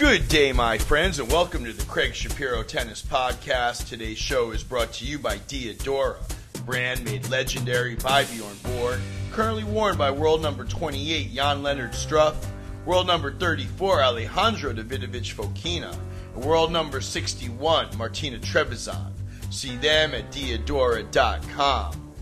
Good day, my friends, and welcome to the Craig Shapiro Tennis Podcast. Today's show is brought to you by Diadora, brand made legendary by Bjorn Borg, currently worn by world number 28 Jan-Lennard Struff, world number 34 Alejandro Davidovich Fokina, and world number 61 Martina Trevisan. See them at diadora.com.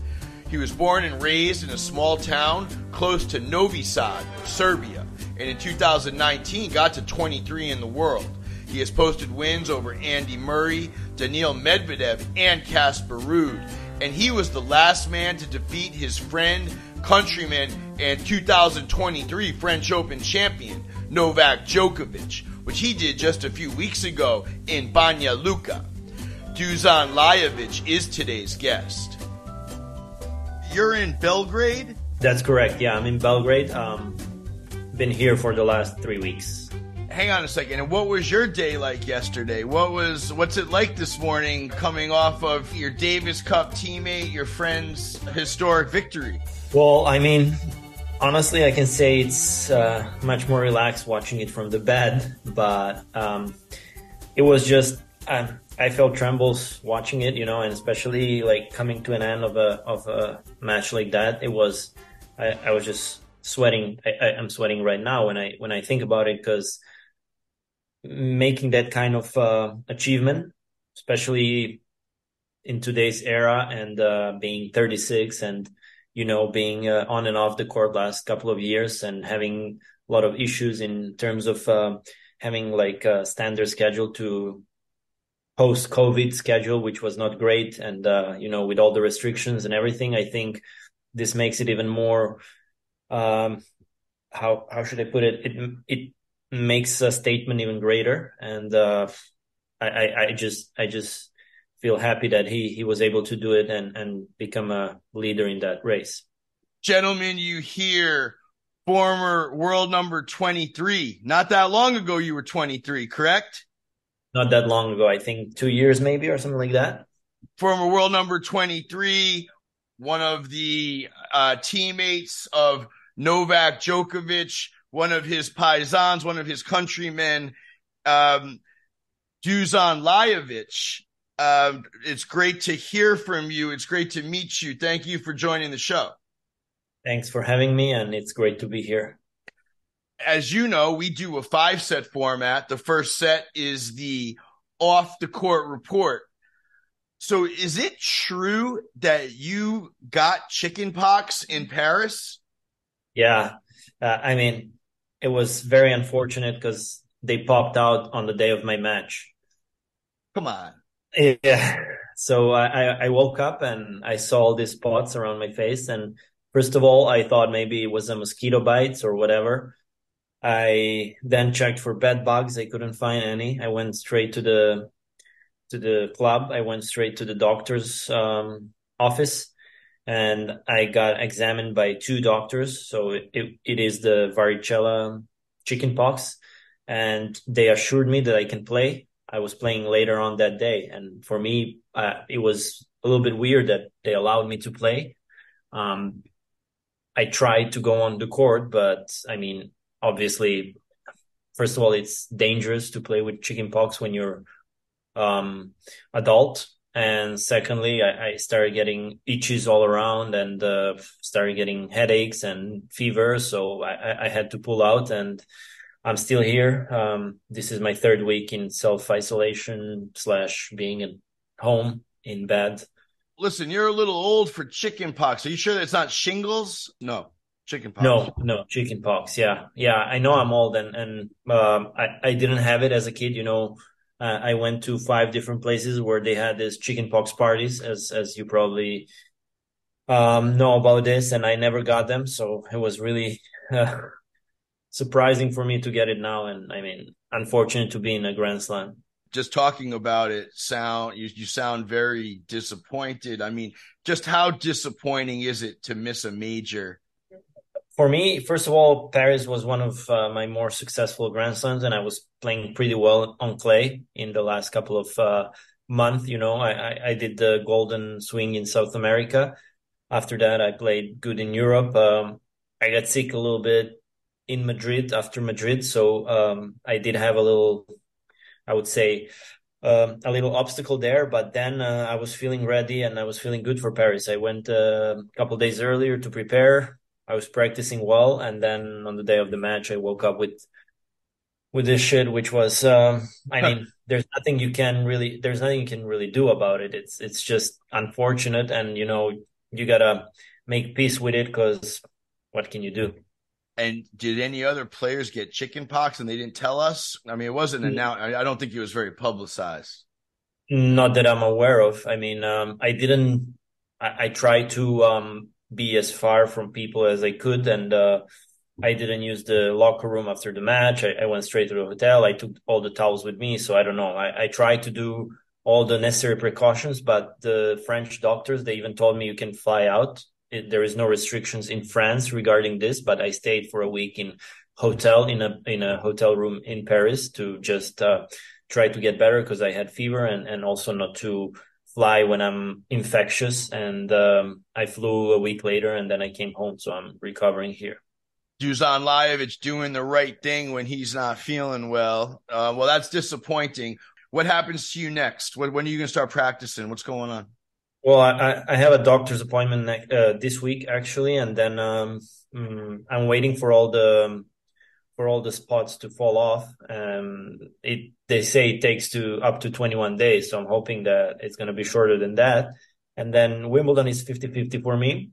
He was born and raised in a small town close to Novi Sad, Serbia and in 2019 got to 23 in the world. He has posted wins over Andy Murray, Daniil Medvedev, and Casper Ruud, and he was the last man to defeat his friend, countryman, and 2023 French Open champion, Novak Djokovic, which he did just a few weeks ago in Banja Luka. Dusan Lajovic is today's guest. You're in Belgrade? That's correct. Yeah, I'm in Belgrade. Um, been here for the last three weeks. Hang on a second. And what was your day like yesterday? What was what's it like this morning coming off of your Davis Cup teammate, your friend's historic victory? Well, I mean, honestly, I can say it's uh, much more relaxed watching it from the bed, but um, it was just uh, I felt trembles watching it, you know, and especially like coming to an end of a of a match like that. It was I, I was just sweating. I, am sweating right now when I when I think about it because making that kind of uh, achievement, especially in today's era, and uh, being 36 and you know being uh, on and off the court last couple of years and having a lot of issues in terms of uh, having like a standard schedule to post COVID schedule, which was not great, and uh, you know with all the restrictions and everything, I think this makes it even more um, how how should I put it? It it makes a statement even greater, and uh, I, I, I just I just feel happy that he he was able to do it and and become a leader in that race. Gentlemen, you hear former world number 23. Not that long ago you were 23, correct? Not that long ago, I think 2 years maybe or something like that. Former world number 23, one of the uh, teammates of Novak Djokovic, one of his paisans, one of his countrymen, um, Dusan Lajovic. Uh, it's great to hear from you. It's great to meet you. Thank you for joining the show. Thanks for having me, and it's great to be here. As you know, we do a five set format. The first set is the off the court report. So, is it true that you got chicken pox in Paris? Yeah, uh, I mean, it was very unfortunate because they popped out on the day of my match. Come on. Yeah. So I, I woke up and I saw all these spots around my face. And first of all, I thought maybe it was a mosquito bites or whatever. I then checked for bed bugs. I couldn't find any. I went straight to the to the club. I went straight to the doctor's um, office and I got examined by two doctors. So it, it, it is the varicella chickenpox and they assured me that I can play. I was playing later on that day. And for me, uh, it was a little bit weird that they allowed me to play. Um, I tried to go on the court, but I mean, obviously, first of all, it's dangerous to play with chickenpox when you're um, adult and secondly I, I, started getting itches all around and uh, started getting headaches and fever. So I, I, had to pull out and i'm still here. Um, this is my third week in self-isolation slash being at home in bed. Listen you're a little old for chicken pox. Are you sure that's not shingles? No chicken pox. No no chicken pox. Yeah yeah i know i'm old and and um, I, I didn't have it as a kid you know uh, I went to five different places where they had these chickenpox parties, as as you probably um, know about this, and I never got them. So it was really uh, surprising for me to get it now, and I mean, unfortunate to be in a Grand Slam. Just talking about it, sound you you sound very disappointed. I mean, just how disappointing is it to miss a major? For me, first of all, Paris was one of uh, my more successful Grand Slams, and I was playing pretty well on clay in the last couple of uh, months. You know, I, I, I, did the golden swing in South America. After that, I played good in Europe. Um, I got sick a little bit in Madrid after Madrid, so um, I did have a little, I would say, uh, a little obstacle there. But then uh, I was feeling ready and I was feeling good for Paris. I went uh, a couple days earlier to prepare. I was practicing well, and then on the day of the match, I woke up with with this shit, which was, um, I mean, there's nothing you can really, there's nothing you can really do about it. It's it's just unfortunate, and you know, you gotta make peace with it because what can you do? And did any other players get chicken pox and they didn't tell us? I mean, it wasn't announced. I don't think it was very publicized. Not that I'm aware of. I mean, um, I didn't. I, I tried to um, be as far from people as I could, and uh, I didn't use the locker room after the match. I, I went straight to the hotel. I took all the towels with me, so I don't know. I, I tried to do all the necessary precautions, but the French doctors they even told me you can fly out. It, there is no restrictions in France regarding this, but I stayed for a week in hotel in a in a hotel room in Paris to just. Uh, try to get better because I had fever and, and also not to fly when I'm infectious. And um, I flew a week later and then I came home. So I'm recovering here. Dusan Lajovic doing the right thing when he's not feeling well. Uh, well, that's disappointing. What happens to you next? When, when are you going to start practicing? What's going on? Well, I, I have a doctor's appointment next, uh, this week actually, and then um, mm, I'm waiting for all the for all the spots to fall off. Um, it they say it takes to up to 21 days, so I'm hoping that it's going to be shorter than that. And then Wimbledon is 50-50 for me.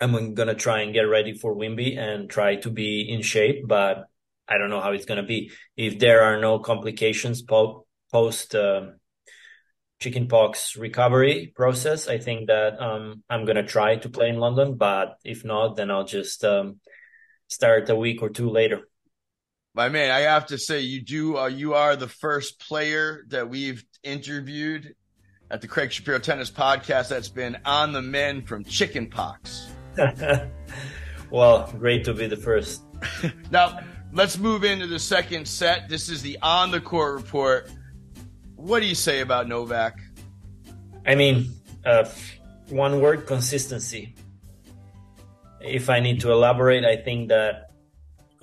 I'm going to try and get ready for Wimby and try to be in shape, but I don't know how it's going to be. If there are no complications po- post uh, chickenpox recovery process, I think that um, I'm going to try to play in London, but if not, then I'll just um, start a week or two later. My man, I have to say, you do. Uh, you are the first player that we've interviewed at the Craig Shapiro Tennis Podcast that's been on the men from chickenpox. well, great to be the first. now, let's move into the second set. This is the on the court report. What do you say about Novak? I mean, uh, one word consistency. If I need to elaborate, I think that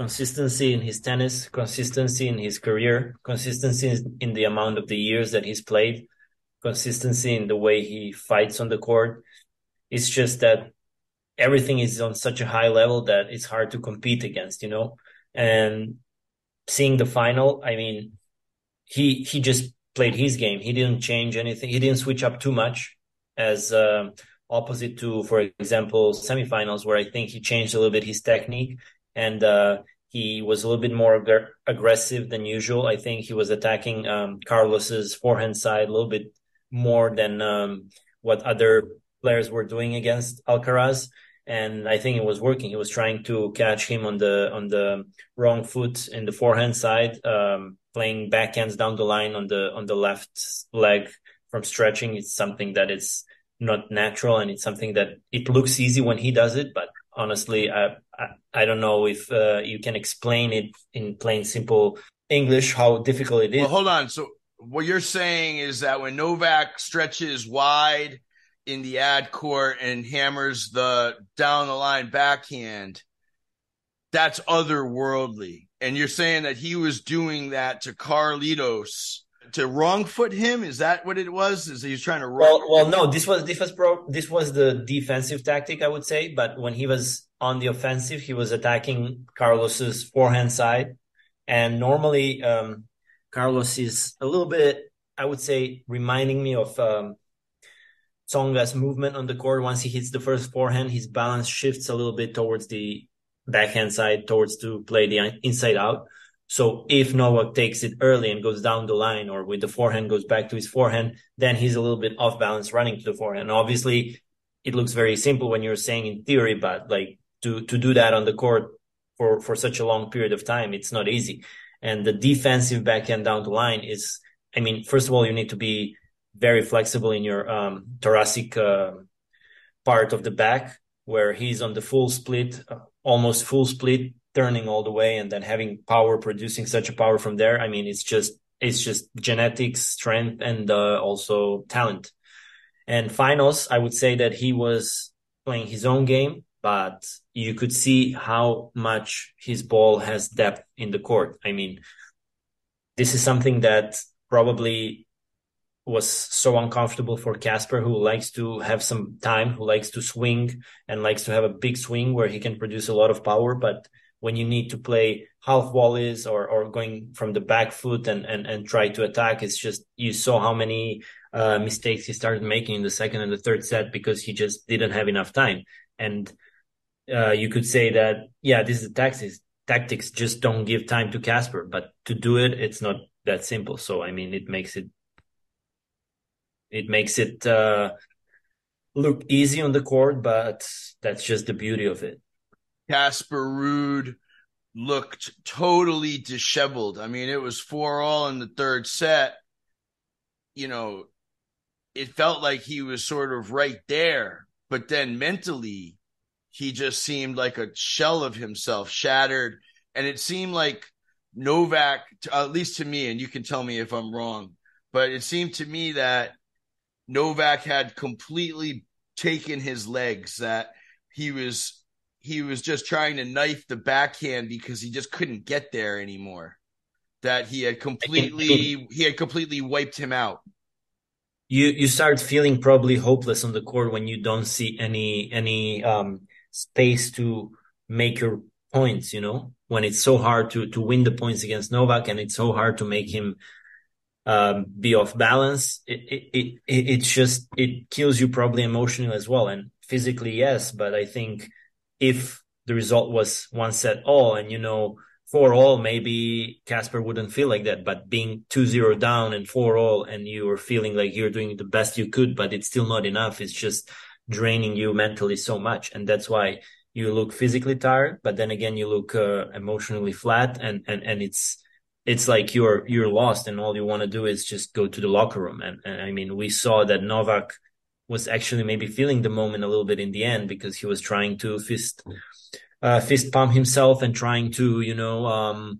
consistency in his tennis, consistency in his career, consistency in the amount of the years that he's played, consistency in the way he fights on the court. It's just that everything is on such a high level that it's hard to compete against, you know? And seeing the final, I mean, he, he just played his game. He didn't change anything. He didn't switch up too much as, uh, opposite to, for example, semifinals where I think he changed a little bit his technique and, uh, he was a little bit more ag- aggressive than usual. I think he was attacking, um, Carlos's forehand side a little bit more than, um, what other players were doing against Alcaraz. And I think it was working. He was trying to catch him on the, on the wrong foot in the forehand side, um, playing backhands down the line on the, on the left leg from stretching. It's something that is not natural and it's something that it looks easy when he does it, but honestly, I, I, I don't know if uh, you can explain it in plain, simple English how difficult it is. Well, hold on. So what you're saying is that when Novak stretches wide in the ad court and hammers the down the line backhand, that's otherworldly. And you're saying that he was doing that to Carlitos to wrong foot him? Is that what it was? Is he was trying to well, well, no, this was this was pro, this was the defensive tactic, I would say. But when he was on the offensive, he was attacking Carlos's forehand side, and normally um, Carlos is a little bit, I would say, reminding me of um, Tsonga's movement on the court. Once he hits the first forehand, his balance shifts a little bit towards the backhand side, towards to play the inside out. So if Novak takes it early and goes down the line or with the forehand goes back to his forehand, then he's a little bit off balance running to the forehand. And obviously it looks very simple when you're saying in theory, but like to, to do that on the court for, for such a long period of time, it's not easy. And the defensive backhand down the line is, I mean, first of all, you need to be very flexible in your, um, thoracic, uh, part of the back where he's on the full split, uh, almost full split turning all the way and then having power producing such a power from there i mean it's just it's just genetics strength and uh, also talent and finals i would say that he was playing his own game but you could see how much his ball has depth in the court. I mean, this is something that probably was so uncomfortable for Casper, who likes to have some time, who likes to swing and likes to have a big swing where he can produce a lot of power. But when you need to play half volleys or, or going from the back foot and, and, and try to attack, it's just, you saw how many uh, mistakes he started making in the second and the third set because he just didn't have enough time. And uh, you could say that, yeah, this is tactics. Tactics just don't give time to Casper, but to do it, it's not that simple. So, I mean, it makes it it makes it uh, look easy on the court, but that's just the beauty of it. Casper Ruud looked totally disheveled. I mean, it was four all in the third set. You know, it felt like he was sort of right there, but then mentally, he just seemed like a shell of himself, shattered. And it seemed like Novak, at least to me, and you can tell me if I'm wrong, but it seemed to me that Novak had completely taken his legs that he was he was just trying to knife the backhand because he just couldn't get there anymore. That he had completely he had completely wiped him out. You you start feeling probably hopeless on the court when you don't see any any um, space to make your points. You know when it's so hard to to win the points against Novak and it's so hard to make him um, be off balance, it, it, it, it's just, it kills you probably emotionally as well. And physically, yes. But I think if the result was one set all and, you know, four all, maybe Casper wouldn't feel like that. But being two zero down and four all and you are feeling like you're doing the best you could, but it's still not enough. It's just draining you mentally so much. And that's why you look physically tired, but then again, you look uh, emotionally flat and, and, and it's, it's like you're you're lost and all you want to do is just go to the locker room and, and i mean we saw that novak was actually maybe feeling the moment a little bit in the end because he was trying to fist uh, fist pump himself and trying to you know um,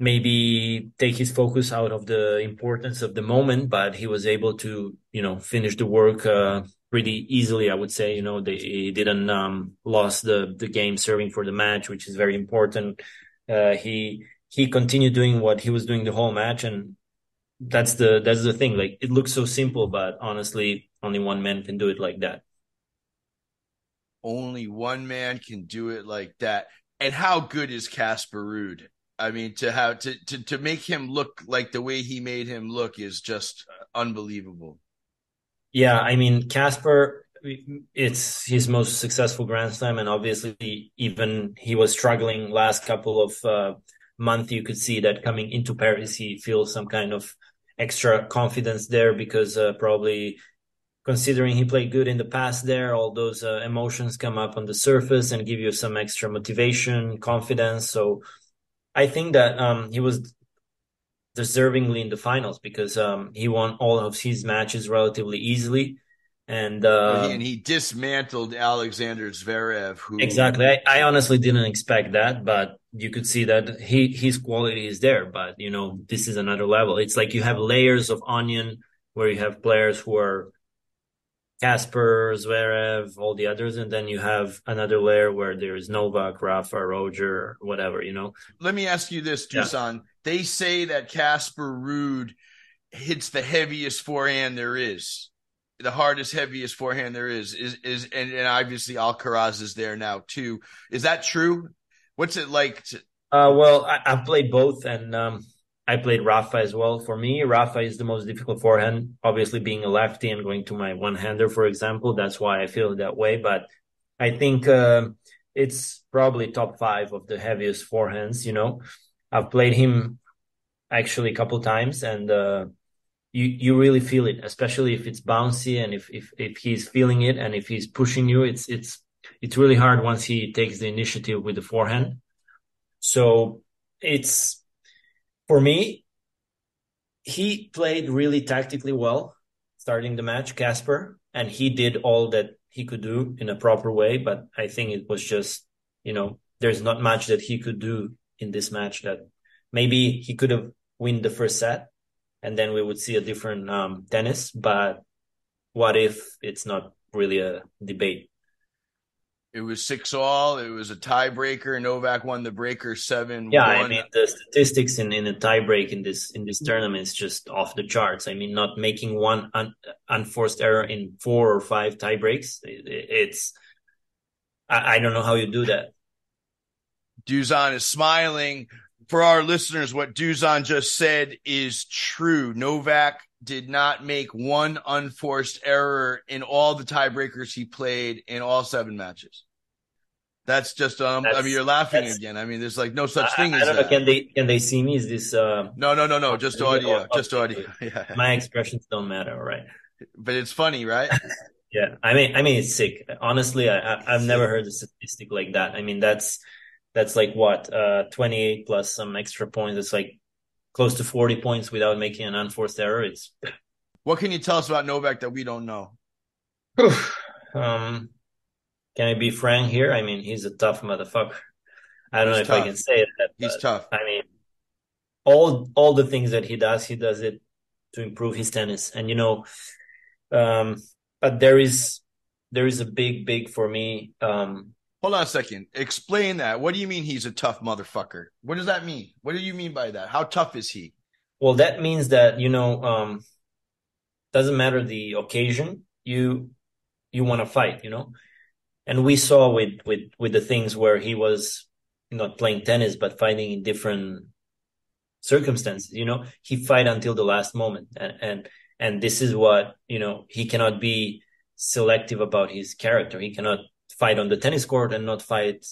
maybe take his focus out of the importance of the moment but he was able to you know finish the work uh, pretty easily i would say. You know they he didn't um, lost the the game serving for the match which is very important. Uh, he he continued doing what he was doing the whole match and that's the that's the thing. Like it looks so simple but honestly only one man can do it like that. Only one man can do it like that. And how good is Casper Ruud? I mean to have to, to to make him look like the way he made him look is just unbelievable. Yeah I mean Casper it's his most successful grand slam and obviously even he was struggling last couple of uh, month, you could see that coming into Paris, he feels some kind of extra confidence there because uh, probably considering he played good in the past there, all those uh, emotions come up on the surface and give you some extra motivation, confidence. So I think that um, he was deservingly in the finals because um, he won all of his matches relatively easily. And uh, and he dismantled Alexander Zverev. Who exactly? I, I honestly didn't expect that, but you could see that he his quality is there. But you know, this is another level. It's like you have layers of onion where you have players who are Casper, Zverev, all the others, and then you have another layer where there is Novak, Rafa, Roger, whatever. You know. Let me ask you this, Dusan. Yeah. They say that Casper Ruud hits the heaviest forehand there is the hardest, heaviest forehand there is is is and, and obviously Alcaraz is there now too. Is that true? What's it like? To- uh, well, I, have played both, and um, I played Rafa as well. For me, Rafa is the most difficult forehand. Obviously, being a lefty and going to my one hander, for example, that's why I feel that way. But I think uh, it's probably top five of the heaviest forehands. You know, I've played him actually a couple times, and uh, you you really feel it, especially if it's bouncy and if if if he's feeling it and if he's pushing you, it's it's it's really hard once he takes the initiative with the forehand. So it's for me, he played really tactically well starting the match, Casper, and he did all that he could do in a proper way. But I think it was just, you know, there's not much that he could do in this match that maybe he could have win the first set and then we would see a different um, tennis. But what if it's not really a debate? It was six all. It was a tiebreaker. Novak won the breaker seven. Yeah, I mean the statistics in in a tiebreak in this in this tournament is just off the charts. I mean, not making one un, unforced error in four or five tiebreaks. It, it's I, I don't know how you do that. Dusan is smiling. For our listeners, what Dusan just said is true. Novak did not make one unforced error in all the tiebreakers he played in all seven matches. That's just um. That's, I mean, you're laughing again. I mean, there's like no such thing I, as that. Know, can they can they see me? Is this uh? No, no, no, no. Just audio. Just audio. Yeah. My expressions don't matter, right? But it's funny, right? yeah. I mean, I mean, it's sick. Honestly, I, I have never heard a statistic like that. I mean, that's that's like what uh 28 plus some extra points. It's like close to 40 points without making an unforced error. It's what can you tell us about Novak that we don't know? um, can I be frank here? I mean, he's a tough motherfucker. I don't he's know tough. if I can say that. He's tough. I mean, all all the things that he does, he does it to improve his tennis. And you know, um, but there is there is a big, big for me. Um, Hold on a second. Explain that. What do you mean he's a tough motherfucker? What does that mean? What do you mean by that? How tough is he? Well, that means that you know, um, doesn't matter the occasion. You you want to fight, you know. And we saw with with with the things where he was not playing tennis but fighting in different circumstances. You know, he fight until the last moment, and and and this is what you know. He cannot be selective about his character. He cannot fight on the tennis court and not fight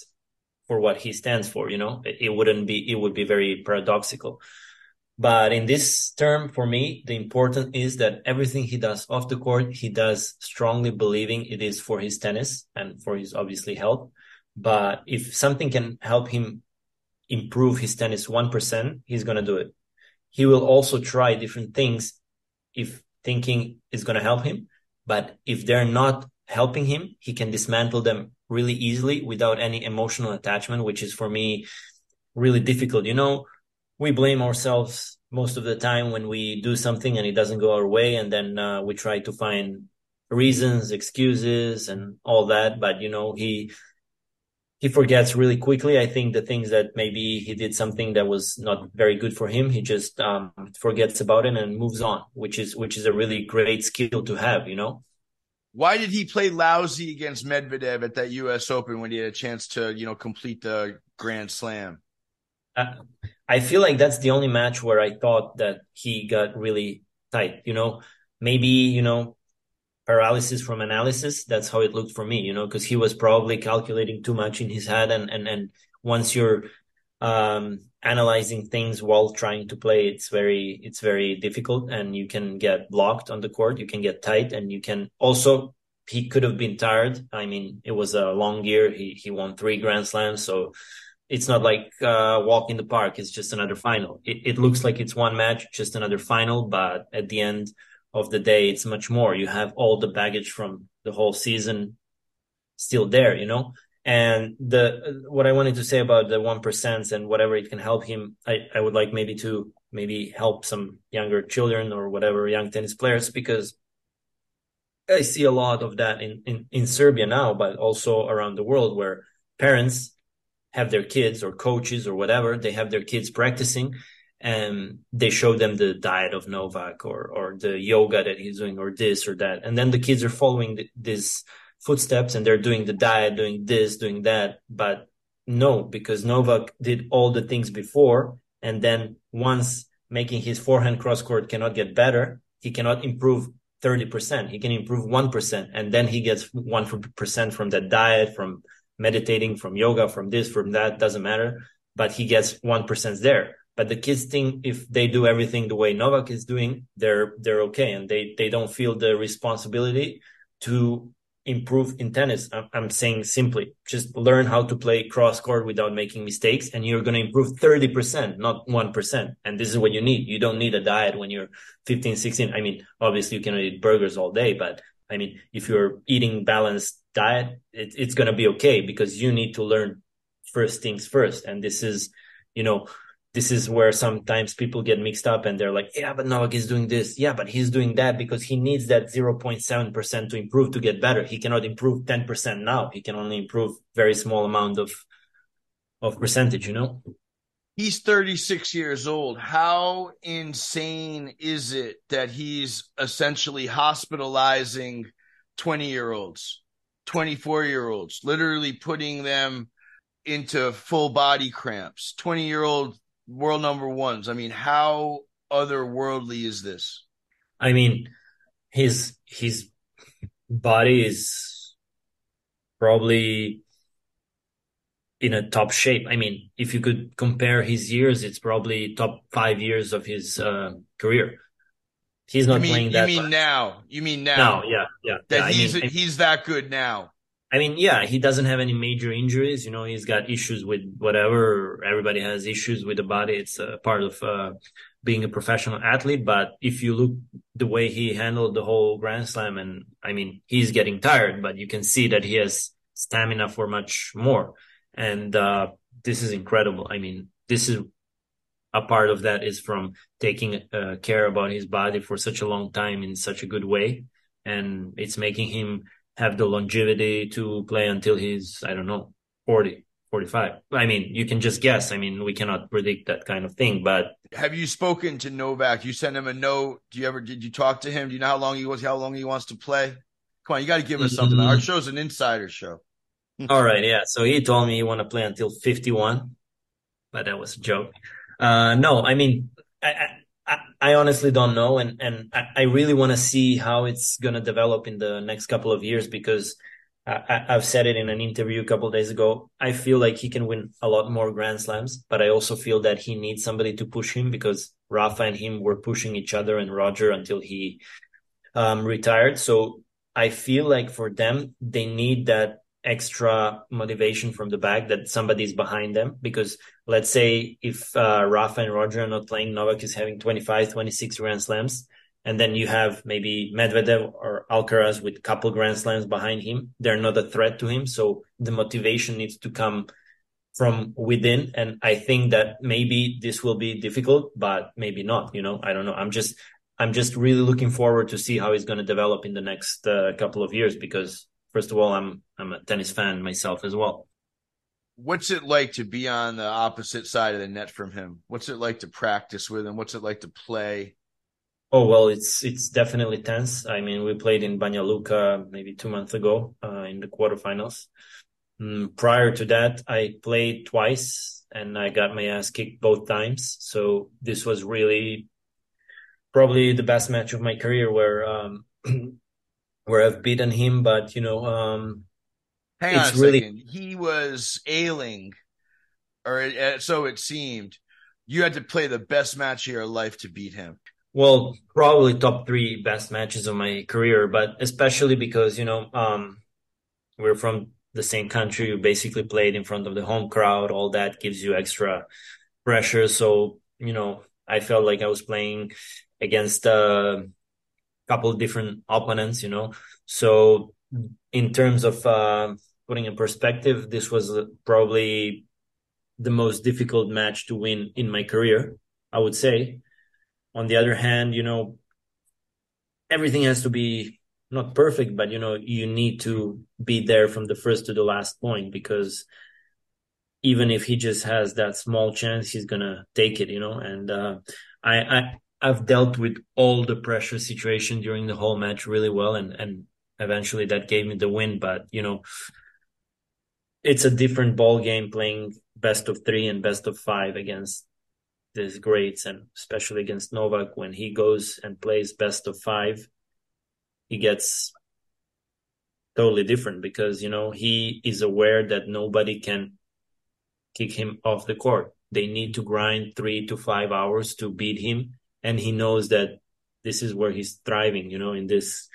for what he stands for. You know, it, it wouldn't be, it would be very paradoxical. But in this term, for me, the important is that everything he does off the court, he does strongly believing it is for his tennis and for his obviously health. But if something can help him improve his tennis 1%, he's going to do it. He will also try different things if thinking is going to help him. But if they're not helping him, he can dismantle them really easily without any emotional attachment, which is for me really difficult. You know, we blame ourselves most of the time when we do something and it doesn't go our way. And then uh, we try to find reasons, excuses and all that. But, you know, he, he forgets really quickly. I think the things that maybe he did something that was not very good for him, he just um, forgets about it and moves on, which is which is a really great skill to have, you know. Why did he play lousy against Medvedev at that U.S. Open when he had a chance to, you know, complete the Grand Slam? Uh, I feel like that's the only match where I thought that he got really tight. You know, maybe you know paralysis from analysis. That's how it looked for me. You know, because he was probably calculating too much in his head, and and and once you're um, analyzing things while trying to play, it's very it's very difficult, and you can get blocked on the court. You can get tight, and you can also he could have been tired. I mean, it was a long year. He he won three Grand Slams, so it's not like uh, walk in the park. It's just another final. It, it looks like it's one match, just another final, but at the end of the day, it's much more. You have all the baggage from the whole season still there, you know. And the what I wanted to say about the one percent and whatever it can help him, I, I would like maybe to maybe help some younger children or whatever young tennis players because I see a lot of that in, in, in Serbia now, but also around the world where parents have their kids or coaches or whatever, they have their kids practicing and they show them the diet of Novak or, or the yoga that he's doing or this or that. And then the kids are following this footsteps and they're doing the diet, doing this, doing that. But no, because Novak did all the things before. And then once making his forehand cross court cannot get better, he cannot improve 30%. He can improve 1%. And then he gets 1% from that diet, from meditating, from yoga, from this, from that, doesn't matter. But he gets 1% there. But the kids think if they do everything the way Novak is doing, they're, they're okay. And they, they don't feel the responsibility to improve in tennis. I'm saying simply just learn how to play cross court without making mistakes and you're going to improve 30%, not 1%. And this is what you need. You don't need a diet when you're 15, 16. I mean, obviously you can eat burgers all day, but I mean, if you're eating balanced diet, it, it's going to be okay because you need to learn first things first. And this is, you know, this is where sometimes people get mixed up and they're like, yeah, but Novak is doing this. Yeah, but he's doing that because he needs that 0.7% to improve to get better. He cannot improve 10% now. He can only improve very small amount of, of percentage, you know? He's 36 years old. How insane is it that he's essentially hospitalizing 20 year olds, 24 year olds, literally putting them into full body cramps, 20 year old world number ones. I mean, how otherworldly is this? I mean, his his body is probably in a top shape. I mean, if you could compare his years, it's probably top five years of his uh, career. He's not mean, playing that. You mean much. now? You mean now? Now, yeah, yeah. That yeah, he's I mean, he's that good now. I mean, yeah, he doesn't have any major injuries. You know, he's got issues with whatever. Everybody has issues with the body. It's a part of uh, being a professional athlete. But if you look the way he handled the whole Grand Slam, and I mean, he's getting tired, but you can see that he has stamina for much more. And uh, this is incredible. I mean, this is a part of that is from taking uh, care about his body for such a long time in such a good way, and it's making him have the longevity to play until he's, I don't know, 40, 45. I mean, you can just guess. I mean, we cannot predict that kind of thing, but. Have you spoken to Novak? You sent him a note. Do you ever, did you talk to him? Do you know how long he was, how long he wants to play? Come on, you got to give us something. Mm-hmm. Our show's an insider show. All right. Yeah. So he told me he want to play until 51, but that was a joke. Uh, no, I mean, I, I, honestly don't know, and and I, really want to see how it's gonna develop in the next couple of years because I, have said it in an interview a couple days ago. I feel like he can win a lot more Grand Slams, but I also feel that he needs somebody to push him because Rafa and him were pushing each other and Roger until he um, retired. So I feel like for them, they need that extra motivation from the back that somebody's behind them because let's say if uh, Rafa and Roger are not playing, Novak is having 25, 26 Grand Slams, and then you have maybe Medvedev or Alcaraz with couple Grand Slams behind him. They're not a threat to him, so the motivation needs to come from within. And I think that maybe this will be difficult, but maybe not. You know, I don't know. I'm just I'm just really looking forward to see how he's going to develop in the next uh, couple of years because first of all, I'm I'm a tennis fan myself as well. What's it like to be on the opposite side of the net from him? What's it like to practice with him? What's it like to play? Oh well, it's it's definitely tense. I mean, we played in Banja Luka maybe two months ago uh, in the quarterfinals. Mm, prior to that, I played twice and I got my ass kicked both times. So this was really probably the best match of my career, where um, where I've beaten him, but you know, um, hang on a really... second. He was ailing, or uh, so it seemed. You had to play the best match of your life to beat him. Well, probably top three best matches of my career, but especially because you know, um, we're from the same country. You basically played in front of the home crowd. All that gives you extra pressure. So you know, I felt like I was playing against. Uh, couple different opponents, you know. So in terms of uh, putting in perspective, this was probably the most difficult match to win in my career, I would say. On the other hand, you know, everything has to be not perfect, but you know, you need to be there from the first to the last point because even if he just has that small chance, he's gonna take it, you know. And uh, I, I I've dealt with all the pressure situation during the whole match really well, and and eventually that gave me the win. But you know, it's a different ball game playing best of three and best of five against these greats, and especially against Novak when he goes and plays best of five, he gets totally different because you know he is aware that nobody can kick him off the court. They need to grind three to five hours to beat him and he knows that this is where he's thriving you know in this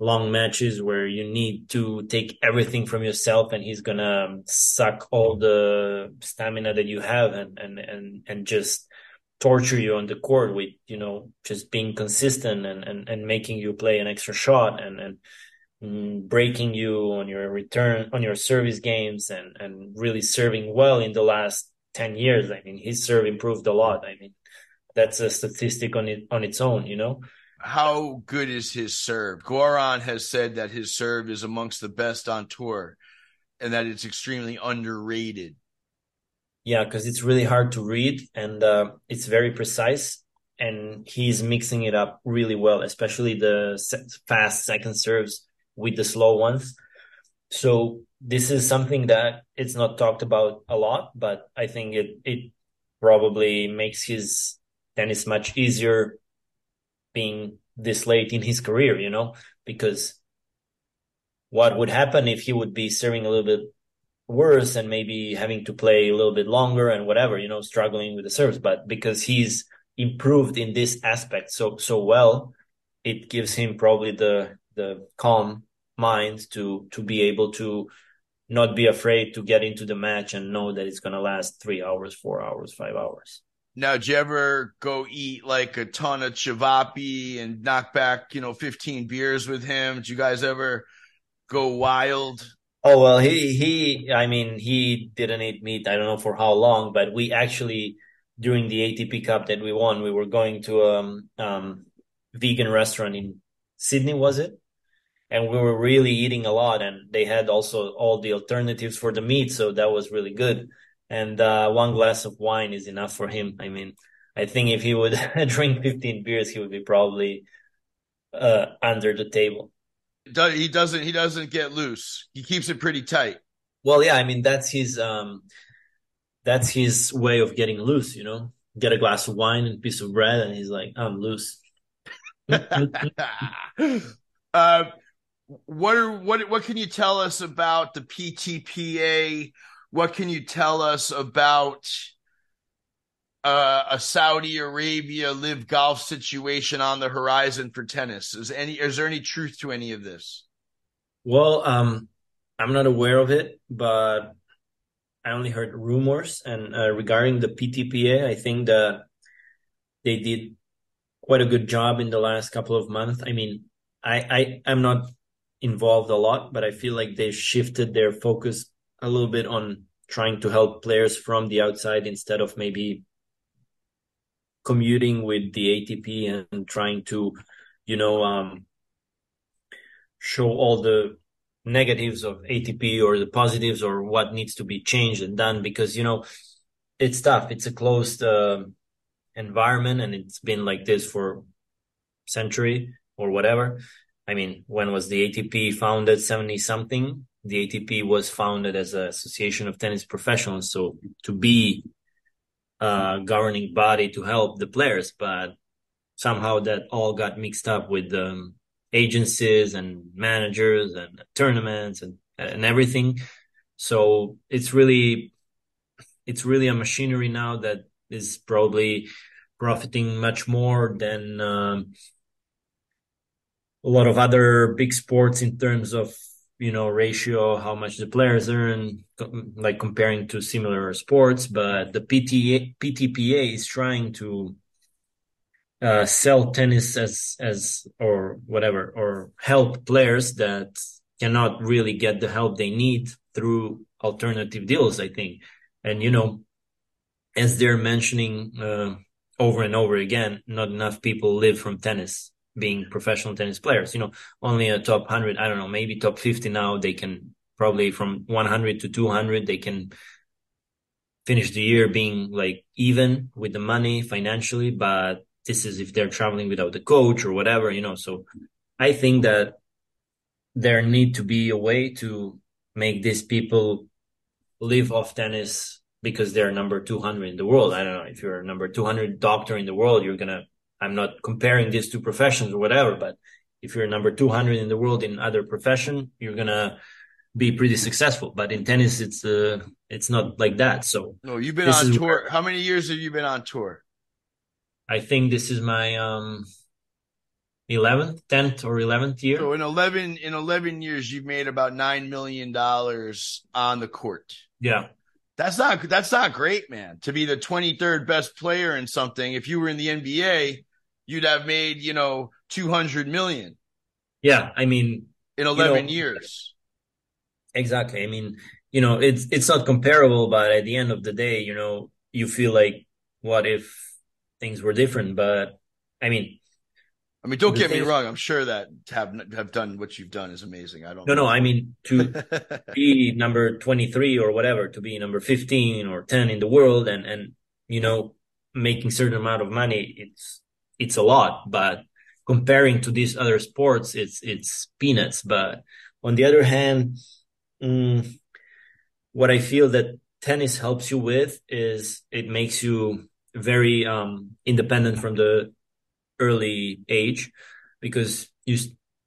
long matches where you need to take everything from yourself and he's gonna suck all the stamina that you have and and and, and just torture you on the court with you know just being consistent and and, and making you play an extra shot and and mm, breaking you on your return on your service games and and really serving well in the last 10 years. I mean, his serve improved a lot. I mean, that's a statistic on it on its own, you know. How good is his serve? Goran has said that his serve is amongst the best on tour and that it's extremely underrated. Yeah, because it's really hard to read and uh, it's very precise. And he's mixing it up really well, especially the fast second serves with the slow ones. So this is something that it's not talked about a lot, but I think it it probably makes his tennis much easier being this late in his career, you know, because what would happen if he would be serving a little bit worse and maybe having to play a little bit longer and whatever, you know, struggling with the serves, but because he's improved in this aspect so so well, it gives him probably the the calm mind to to be able to not be afraid to get into the match and know that it's going to last three hours, four hours, five hours. Now, did you ever go eat like a ton of cevapi and knock back, you know, 15 beers with him? Did you guys ever go wild? Oh, well, he, he, I mean, he didn't eat meat. I don't know for how long, but we actually, during the ATP Cup that we won, we were going to a um, um, vegan restaurant in Sydney, was it? and we were really eating a lot and they had also all the alternatives for the meat so that was really good and uh, one glass of wine is enough for him. I mean i think if he would drink 15 beers he would be probably uh, under the table. He doesn't he doesn't get loose. He keeps it pretty tight. Well yeah i mean that's his um that's his way of getting loose you know? Get a glass of wine and a piece of bread and he's like i'm loose. Uh, what are what what can you tell us about the PTPA? What can you tell us about uh, a Saudi Arabia LIV golf situation on the horizon for tennis? Is any is there any truth to any of this? Well, um, I'm not aware of it, but I only heard rumors. And uh, regarding the PTPA, I think that they did quite a good job in the last couple of months. I mean, I, I I'm not involved a lot, but I feel like they shifted their focus a little bit on trying to help players from the outside instead of maybe commuting with the ATP and trying to, you know, um, show all the negatives of ATP or the positives or what needs to be changed and done because, you know, it's tough. It's a closed uh, environment and it's been like this for century or whatever. I mean, when was the ATP founded? 70 something. The ATP was founded as an association of tennis professionals. So to be a governing body to help the players, but somehow that all got mixed up with um, agencies and managers and tournaments and, and everything. So it's really, it's really a machinery now that is probably profiting much more than, um, a lot of other big sports in terms of you know ratio how much the players earn like comparing to similar sports but the PTA, ptpa is trying to uh, sell tennis as as or whatever or help players that cannot really get the help they need through alternative deals i think. And you know as they're mentioning uh, over and over again not enough people live from tennis being professional tennis players. You know, only a top 100, I don't know, maybe top 50 now, they can probably from 100 to 200, they can finish the year being like even with the money financially. But this is if they're traveling without a coach or whatever, you know. So I think that there need to be a way to make these people live off tennis because they're number 200 in the world. I don't know if you're number 200 doctor in the world, you're going to I'm not comparing these two professions or whatever, but if you're number 200 in the world in other profession, you're gonna be pretty successful. But in tennis, it's uh, it's not like that. So no, you've been on tour. Where, How many years have you been on tour? I think this is my um 11th, 10th or 11th year. So in 11 in 11 years you've made about 9 million dollars on the court. Yeah. That's not that's not great, man. To be the 23rd best player in something if you were in the NBA, you'd have made, you know, 200 million. Yeah. I mean, in 11 you know, years. Exactly. I mean, you know, it's it's not comparable, but at the end of the day, you know, you feel like, what if things were different? But I mean, I mean, don't get me wrong. I'm sure that have have done what you've done is amazing. I don't. No, know. no. I mean, to be number 23 or whatever, to be number 15 or 10 in the world, and and you know, making certain amount of money, it's it's a lot. But comparing to these other sports, it's it's peanuts. But on the other hand, mm, what I feel that tennis helps you with is it makes you very um, independent from the early age because you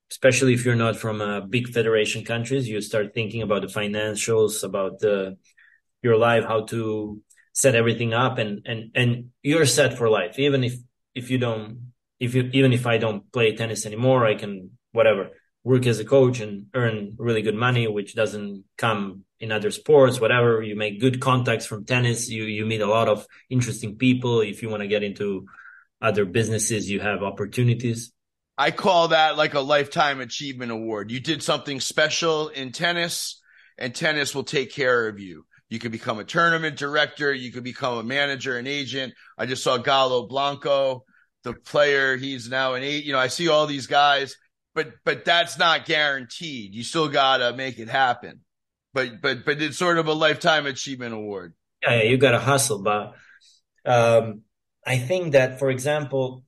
especially if you're not from a big federation countries you start thinking about the financials about the your life how to set everything up and and and you're set for life even if if you don't if you even if I don't play tennis anymore I can whatever work as a coach and earn really good money which doesn't come in other sports whatever. You make good contacts from tennis. You you meet a lot of interesting people. If you want to get into other businesses you have opportunities. I call that like a lifetime achievement award. You did something special in tennis and tennis will take care of you you could become a tournament director. You could become a manager an agent. I just saw Galo Blanco the player. He's now an eight you know i see all these guys but but that's not guaranteed. You still gotta make it happen. But but but it's sort of a lifetime achievement award. Yeah, you gotta hustle but um I think that, for example,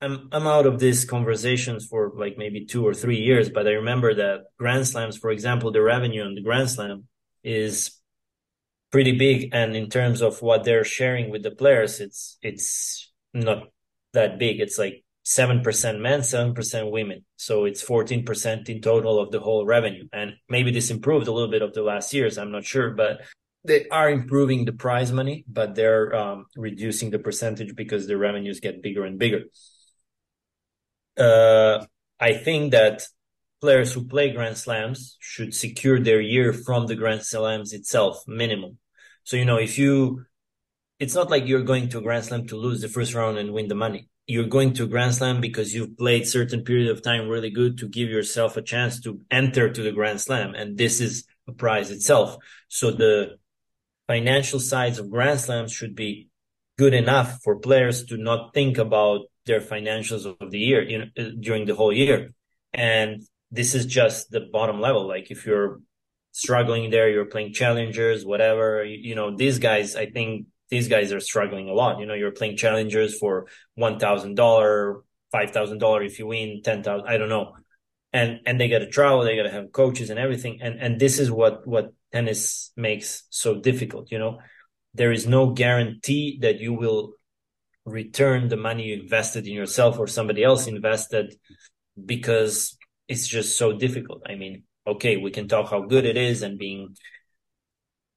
I'm I'm out of these conversations for like maybe two or three years, but I remember that Grand Slams, for example, the revenue on the Grand Slam is pretty big, and in terms of what they're sharing with the players, it's it's not that big. It's like seven percent men, seven percent women, so it's fourteen percent in total of the whole revenue. And maybe this improved a little bit of the last years. I'm not sure, but they are improving the prize money, but they're um, reducing the percentage because the revenues get bigger and bigger. Uh, I think that players who play Grand Slams should secure their year from the Grand Slams itself, minimum. So, you know, if you, it's not like you're going to a Grand Slam to lose the first round and win the money. You're going to a Grand Slam because you've played certain period of time really good to give yourself a chance to enter to the Grand Slam. And this is a prize itself. So the financial sides of Grand Slams should be good enough for players to not think about their financials of the year you know, during the whole year. And this is just the bottom level. Like if you're struggling there, you're playing challengers, whatever, you, you know, these guys, I think these guys are struggling a lot. You know, you're playing challengers for $1,000, $5,000 if you win, 10,000, I don't know. And, and they got to travel, they got to have coaches and everything. And, and this is what, what tennis makes so difficult. You know, there is no guarantee that you will return the money you invested in yourself or somebody else invested because it's just so difficult. I mean, okay, we can talk how good it is and being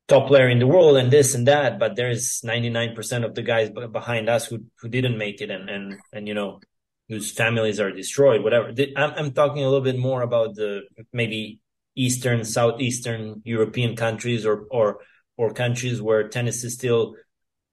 top player in the world and this and that, but there's 99% of the guys behind us who, who didn't make it and, and, and, you know, whose families are destroyed, whatever. I'm, I'm talking a little bit more about the maybe Eastern, Southeastern European countries or, or, or countries where tennis is still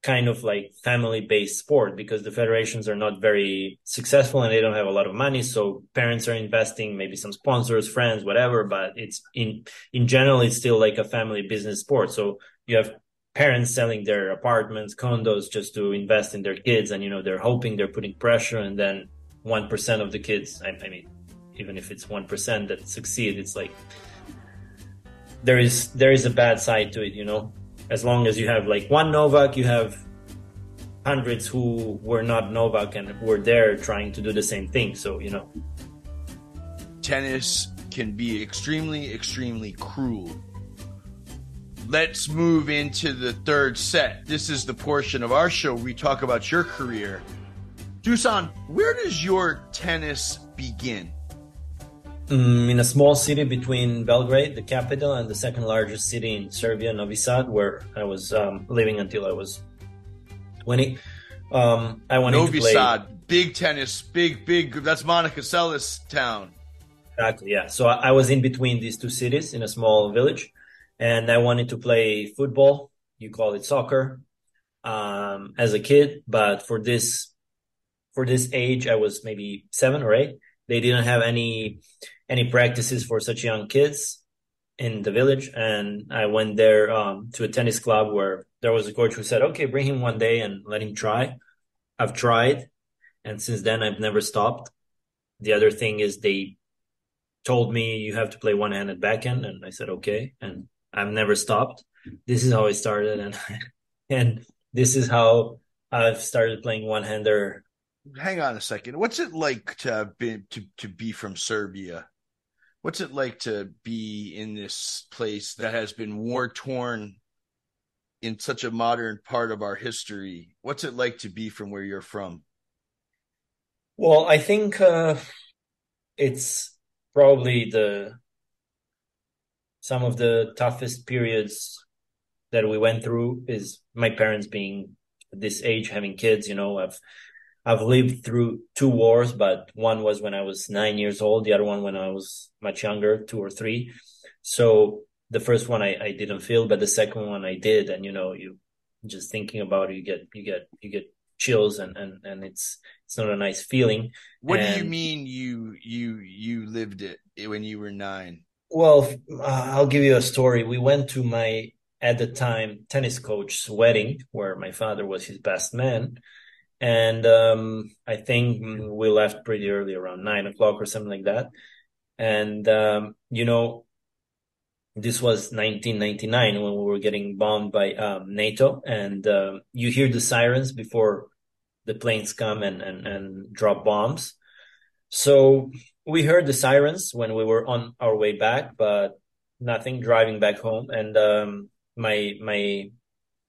kind of like family based sport because the federations are not very successful and they don't have a lot of money. So parents are investing, maybe some sponsors, friends, whatever, but it's in, in general, it's still like a family business sport. So you have parents selling their apartments, condos just to invest in their kids. And, you know, they're hoping they're putting pressure and then 1% of the kids, I, I mean, even if it's 1% that succeed, it's like there is there is a bad side to it, you know. As long as you have like one Novak, you have hundreds who were not Novak and were there trying to do the same thing. So you know, tennis can be extremely, extremely cruel. Let's move into the third set. This is the portion of our show we talk about your career. Dusan, where does your tennis begin? Um, in a small city between Belgrade, the capital, and the second largest city in Serbia, Novi Sad, where I was um, living until I was 20. Um, I wanted Novi to play. Sad, big tennis, big, big. That's Monica Seles town. Exactly, yeah. So I, I was in between these two cities in a small village, and I wanted to play football. You call it soccer um, as a kid, but for this for this age, I was maybe seven or eight. They didn't have any any practices for such young kids. in the village, and I went there um, to a tennis club where there was a coach who said, "Okay, bring him one day and let him try." I've tried, and since then I've never stopped. The other thing is they told me you have to play one-handed backhand, and I said okay, and I've never stopped. This is how I started, and and this is how I've started playing one-hander. Hang on a second. What's it like to be to to be from Serbia? What's it like to be in this place that has been war torn in such a modern part of our history? What's it like to be from where you're from? Well, I think uh, it's probably the some of the toughest periods that we went through is my parents being this age having kids you know i've I've lived through two wars, but one was when I was nine years old, the other one when I was much younger, two or three. So the first one I, I didn't feel, but the second one I did. And you know, you just thinking about it, you get you get you get chills and and and it's it's not a nice feeling. What and, do you mean you you you lived it when you were nine? Well, uh, I'll give you a story. We went to my at the time tennis coach's wedding where my father was his best man and um, I think we left pretty early, around nine o'clock or something like that. And um, you know, this was 1999 when we were getting bombed by um, NATO, and uh, you hear the sirens before the planes come and, and and drop bombs. So we heard the sirens when we were on our way back, but nothing driving back home. And um, my my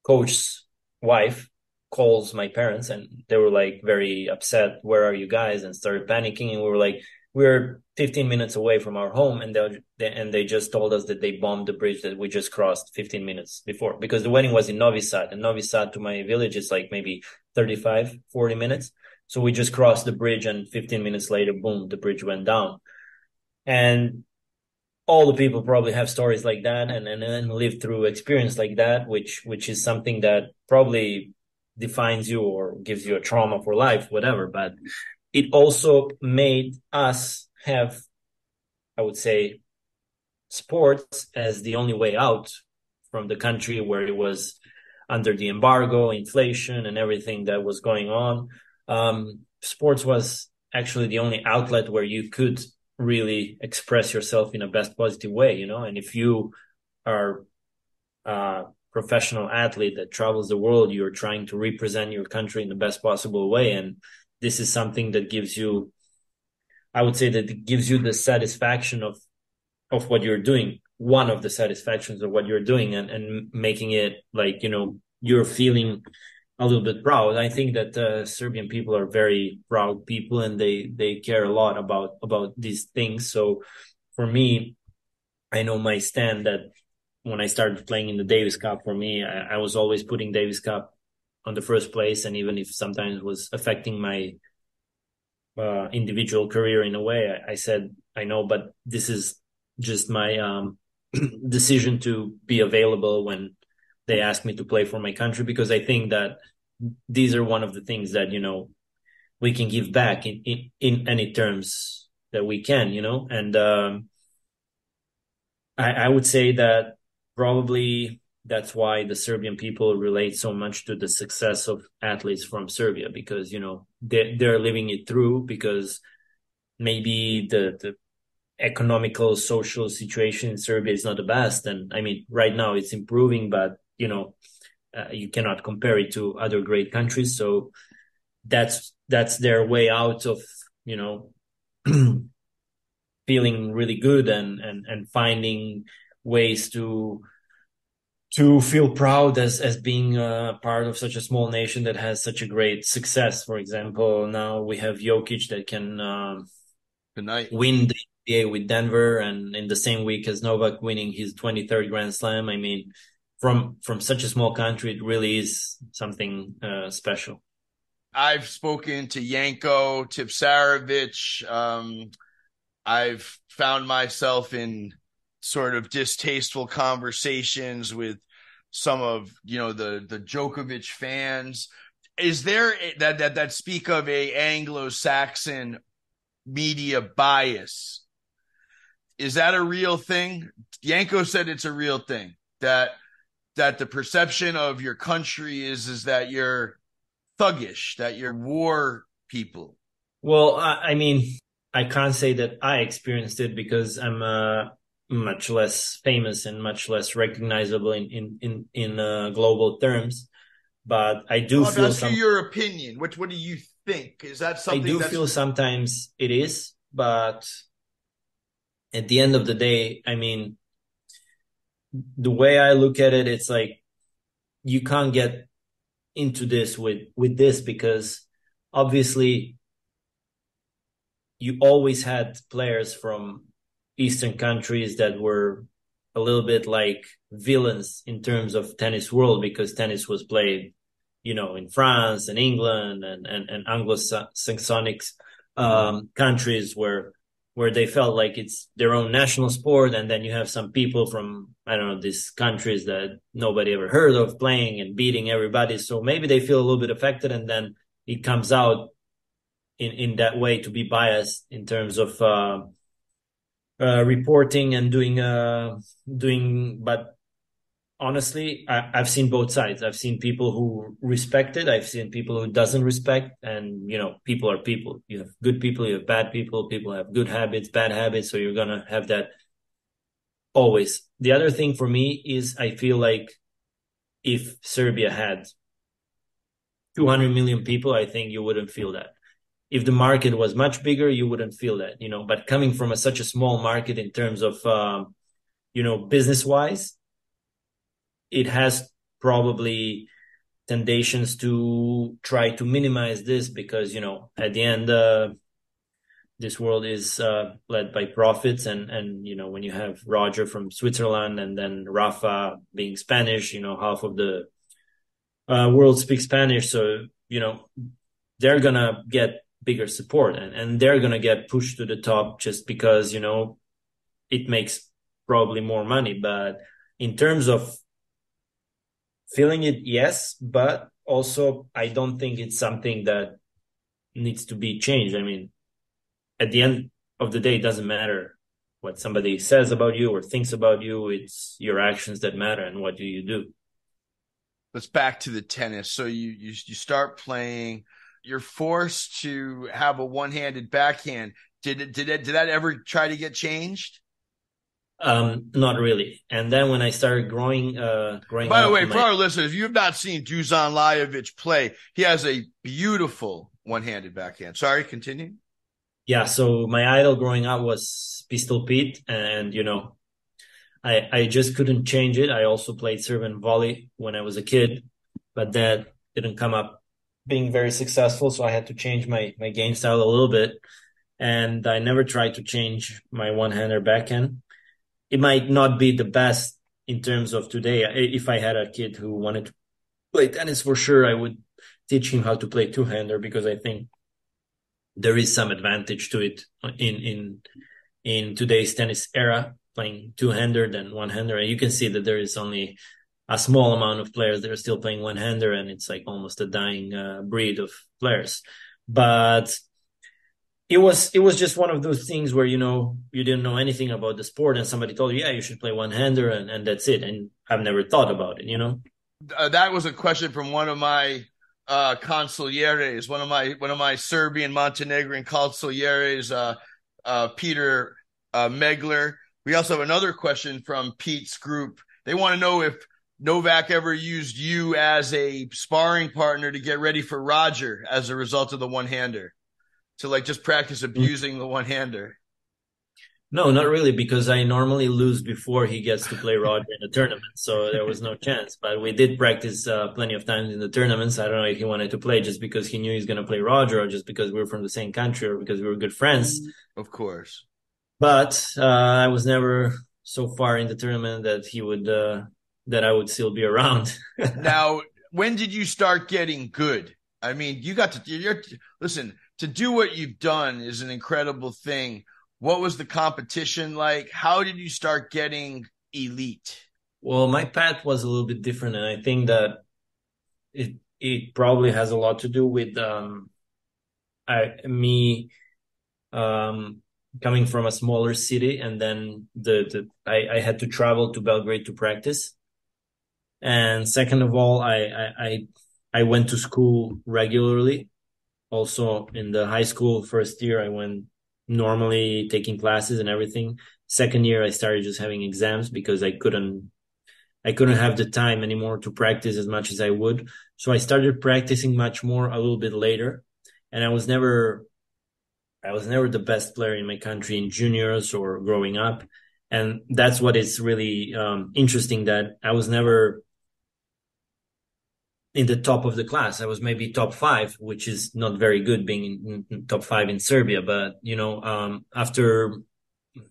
coach's wife calls my parents and they were like very upset where are you guys? and started panicking and we were like we're 15 minutes away from our home and they and they just told us that they bombed the bridge that we just crossed 15 minutes before because the wedding was in Novi Sad and Novi Sad to my village is like maybe 35 40 minutes. So we just crossed the bridge and 15 minutes later boom the bridge went down. And all the people probably have stories like that and and, and live through experience like that which which is something that probably defines you or gives you a trauma for life, whatever. But it also made us have, I would say, sports as the only way out from the country where it was under the embargo, inflation, and everything that was going on. Um, sports was actually the only outlet where you could really express yourself in a best positive way, you know. And if you are uh, professional athlete that travels the world, you're trying to represent your country in the best possible way. And this is something that gives you, I would say that gives you the satisfaction of, of what you're doing. One of the satisfactions of what you're doing and, and making it like, you know, you're feeling a little bit proud. I think that uh, Serbian people are very proud people and they, they care a lot about, about these things. So for me, I know my stand that when I started playing in the Davis Cup, for me, I, I, was always putting Davis Cup on the first place, and even if sometimes it was affecting my uh, individual career in a way, I, I, said I know, but this is just my um, decision to be available when they ask me to play for my country because I think that these are one of the things that you know we can give back in in, in any terms that we can, you know, and um, I, I would say that probably that's why the Serbian people relate so much to the success of athletes from Serbia because you know they they're living it through because maybe the the economical social situation in Serbia is not the best. And I mean right now it's improving but you know uh, you cannot compare it to other great countries. So that's that's their way out of you know feeling really good and and and finding ways to to feel proud as as being a part of such a small nation that has such a great success. For example, now we have Jokic that can um, win the NBA with Denver, and in the same week as Novak winning his 23rd Grand Slam. I mean, from from such a small country, it really is something uh, special. I've spoken to Janko Tipsarevic. Um, I've found myself in sort of distasteful conversations with some of you know the the Djokovic fans. Is there that that that speak of a Anglo-Saxon media bias? is that a real thing? Janko said it's a real thing that that the perception of your country is is that you're thuggish, that you're war people. Well, I, I mean, I can't say that I experienced it because I'm uh, much less famous and much less recognizable in in in, in uh, global terms. But I do I'll feel some, your opinion. What what do you think? Is that something? I do that's feel sometimes it is, but at the end of the day, I mean, the way I look at it, it's like you can't get into this with with this because obviously you always had players from Eastern countries that were a little bit like villains in terms of tennis world because tennis was played, you know, in France and England and, and, and Anglo-Saxonic um, countries where where they felt like it's their own national sport. And then you have some people from, I don't know, these countries that nobody ever heard of playing and beating everybody. So maybe they feel a little bit affected and then it comes out in, in that way to be biased in terms of, uh, uh, reporting and doing, uh, doing, but honestly, I, have seen both sides. I've seen people who respect it. I've seen people who doesn't respect. And you know, people are people. You have good people, you have bad people. People have good habits, bad habits. So you're gonna have that always. The other thing for me is I feel like if Serbia had 200 million people, I think you wouldn't feel that. If the market was much bigger, you wouldn't feel that, you know, but coming from a, such a small market in terms of, um, you know, business wise, it has probably tentations to try to minimize this because you know at the end uh, this world is uh, led by profits and and you know when you have Roger from Switzerland and then Rafa being Spanish you know half of the uh, world speaks Spanish. So you know they're gonna get bigger support and and they're gonna get pushed to the top just because you know it makes probably more money. But in terms of feeling it yes but also i don't think it's something that needs to be changed. I mean at the end of the day it doesn't matter what somebody says about you or thinks about you. It's your actions that matter and what do you do? Let's back to the tennis. So you you, you start playing you're forced to have a one-handed backhand did it did it did that ever try to get changed um, not really. And then when I started growing, uh, growing. By the way, my... for our listeners, if you have not seen Dusan Lajovic play, he has a beautiful one-handed backhand. Sorry, continue. Yeah. So my idol growing up was Pistol Pete, and you know, I I just couldn't change it. I also played serve and volley when I was a kid, but that didn't come up being very successful. So I had to change my my game style a little bit, and I never tried to change my one-hander backhand it might not be the best in terms of today. If I had a kid who wanted to play tennis for sure, I would teach him how to play two hander because I think there is some advantage to it in, in, in today's tennis era, playing two hander than one hander. And you can see that there is only a small amount of players that are still playing one hander and it's like almost a dying uh, breed of players. But it was it was just one of those things where you know you didn't know anything about the sport and somebody told you yeah you should play one hander and, and that's it and i've never thought about it you know? Uh, that was a question from one of my uh one of my one of my serbian montenegrin consiglieres uh uh peter uh megler. We also have another question from pete's group. They want to know if novak ever used you as a sparring partner to get ready for roger as a result of the one-hander to like just practice abusing the one hander? No, not really, because I normally lose before he gets to play Roger in the tournament, so there was no chance. But we did practice uh, plenty of times in the tournaments. I don't know if he wanted to play just because he knew he's going to play Roger, or just because we were from the same country, or because we were good friends. Of course. But uh, I was never so far in the tournament that he would uh, that I would still be around. now, when did you start getting good? I mean, you got to. You're listen to do what you've done is an incredible thing. What was the competition like? How did you start getting elite? Well, my path was a little bit different, and I think that it it probably has a lot to do with um, I me um coming from a smaller city, and then the, the I, I had to travel to Belgrade to practice. And second of all, I, I, I I went to school regularly. Also in the high school first year, I went normally taking classes and everything. Second year, I started just having exams because I couldn't, I couldn't have the time anymore to practice as much as I would. So I started practicing much more a little bit later. And I was never, I was never the best player in my country in juniors or growing up. And that's what is really um, interesting that I was never in the top of the class. I was maybe top five, which is not very good being in, in top five in Serbia. But you know, um, after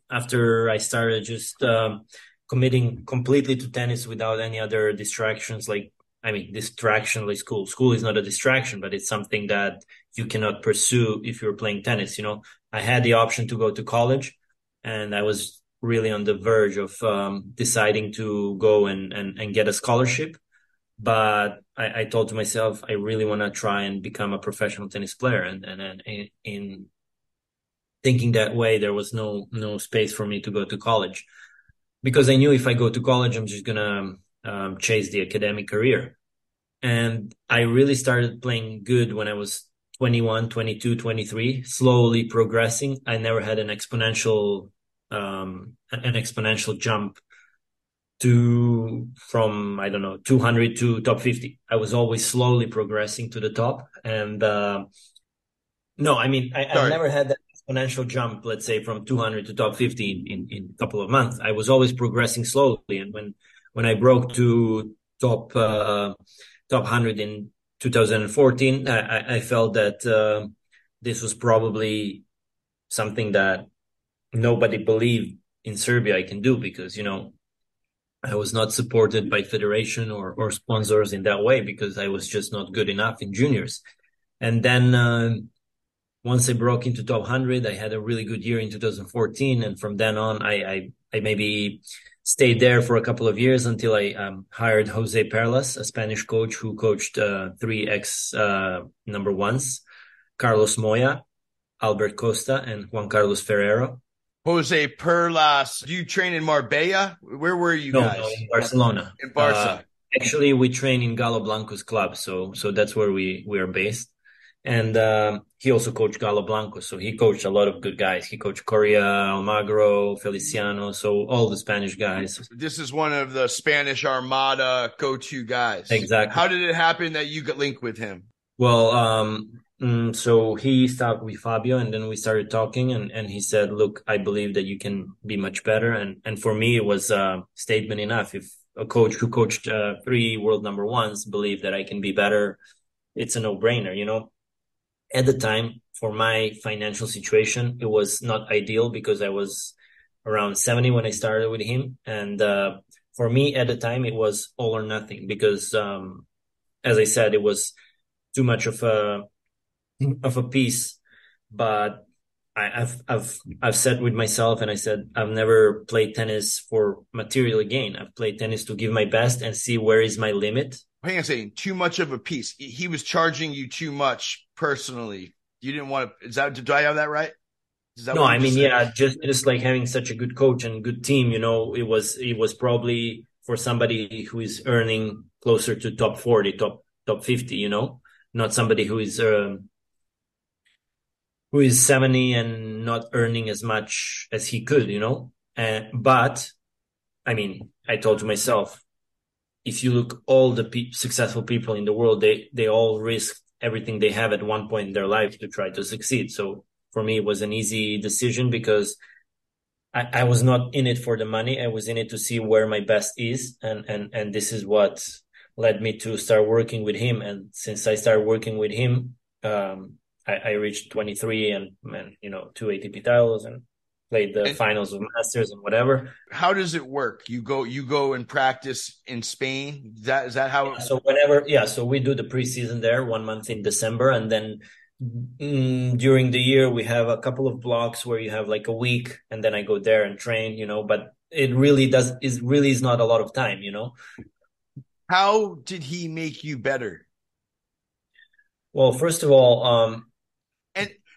after I started just um, committing completely to tennis without any other distractions, like I mean, distraction like school. School is not a distraction, but it's something that you cannot pursue if you're playing tennis. You know, I had the option to go to college, and I was really on the verge of um, deciding to go and, and and get a scholarship but I, I told to myself I really want to try and become a professional tennis player, and and, and in thinking that way, there was no no space for me to go to college because I knew if I go to college, I'm just gonna um, chase the academic career. And I really started playing good when I was 21, 22, 23, slowly progressing. I never had an exponential um, an exponential jump to from I don't know 200 to top 50. I was always slowly progressing to the top, and uh, no, I mean I, have never had that exponential jump. Let's say from 200 to top 50 in, in, a couple of months. I was always progressing slowly, and when when I broke to top uh, top 100 in 2014, I, I felt that uh, this was probably something that nobody believed in Serbia I can do because you know I was not supported by federation or, or sponsors in that way because I was just not good enough in juniors. And then uh, once I broke into top 100, I had a really good year in 2014. And from then on, I, I, I maybe stayed there for a couple of years until I um, hired Jose Perlas, a Spanish coach who coached uh, three ex uh, number ones, Carlos Moya, Albert Costa, and Juan Carlos Ferrero. Jose Perlas. Do you train in Marbella? Where were you no, guys? No, in Barcelona. In Barca. Uh, actually, we train in Galo Blanco's club, so so that's where we we are based. And uh, he also coached Galo Blanco, so he coached a lot of good guys. He coached Coria, Almagro, Feliciano, so all the Spanish guys. This is one of the Spanish Armada go-to guys. Exactly. How did it happen that you got linked with him? Well, um, Mm, so he started with Fabio and then we started talking and, and he said, look, I believe that you can be much better. And, and for me, it was a statement enough. If a coach who coached uh, three world number ones believe that I can be better, it's a no brainer, you know, at the time for my financial situation, it was not ideal because I was around 70 when I started with him. And, uh, for me at the time, it was all or nothing because, um, as I said, it was too much of a, of a piece, but I, have I've I've said with myself, and I said I've never played tennis for material gain. I've played tennis to give my best and see where is my limit. Hang on, saying too much of a piece. He was charging you too much personally. You didn't want to. Is that? Do I have that right? That no, I mean, said? yeah, just just like having such a good coach and good team. You know, it was it was probably for somebody who is earning closer to top forty, top top fifty. You know, not somebody who is. Um, who is 70 and not earning as much as he could, you know? Uh, but I mean, I told to myself, if you look all the pe- successful people in the world, they, they all risk everything they have at one point in their life to try to succeed. So for me, it was an easy decision because I, I was not in it for the money. I was in it to see where my best is. And, and, and this is what led me to start working with him. And since I started working with him, um, I, I reached 23 and, and, you know, two ATP titles and played the and finals of Masters and whatever. How does it work? You go, you go and practice in Spain. Is that is that how? Yeah, so whenever, yeah. So we do the preseason there, one month in December, and then mm, during the year we have a couple of blocks where you have like a week, and then I go there and train. You know, but it really does is really is not a lot of time. You know. How did he make you better? Well, first of all, um,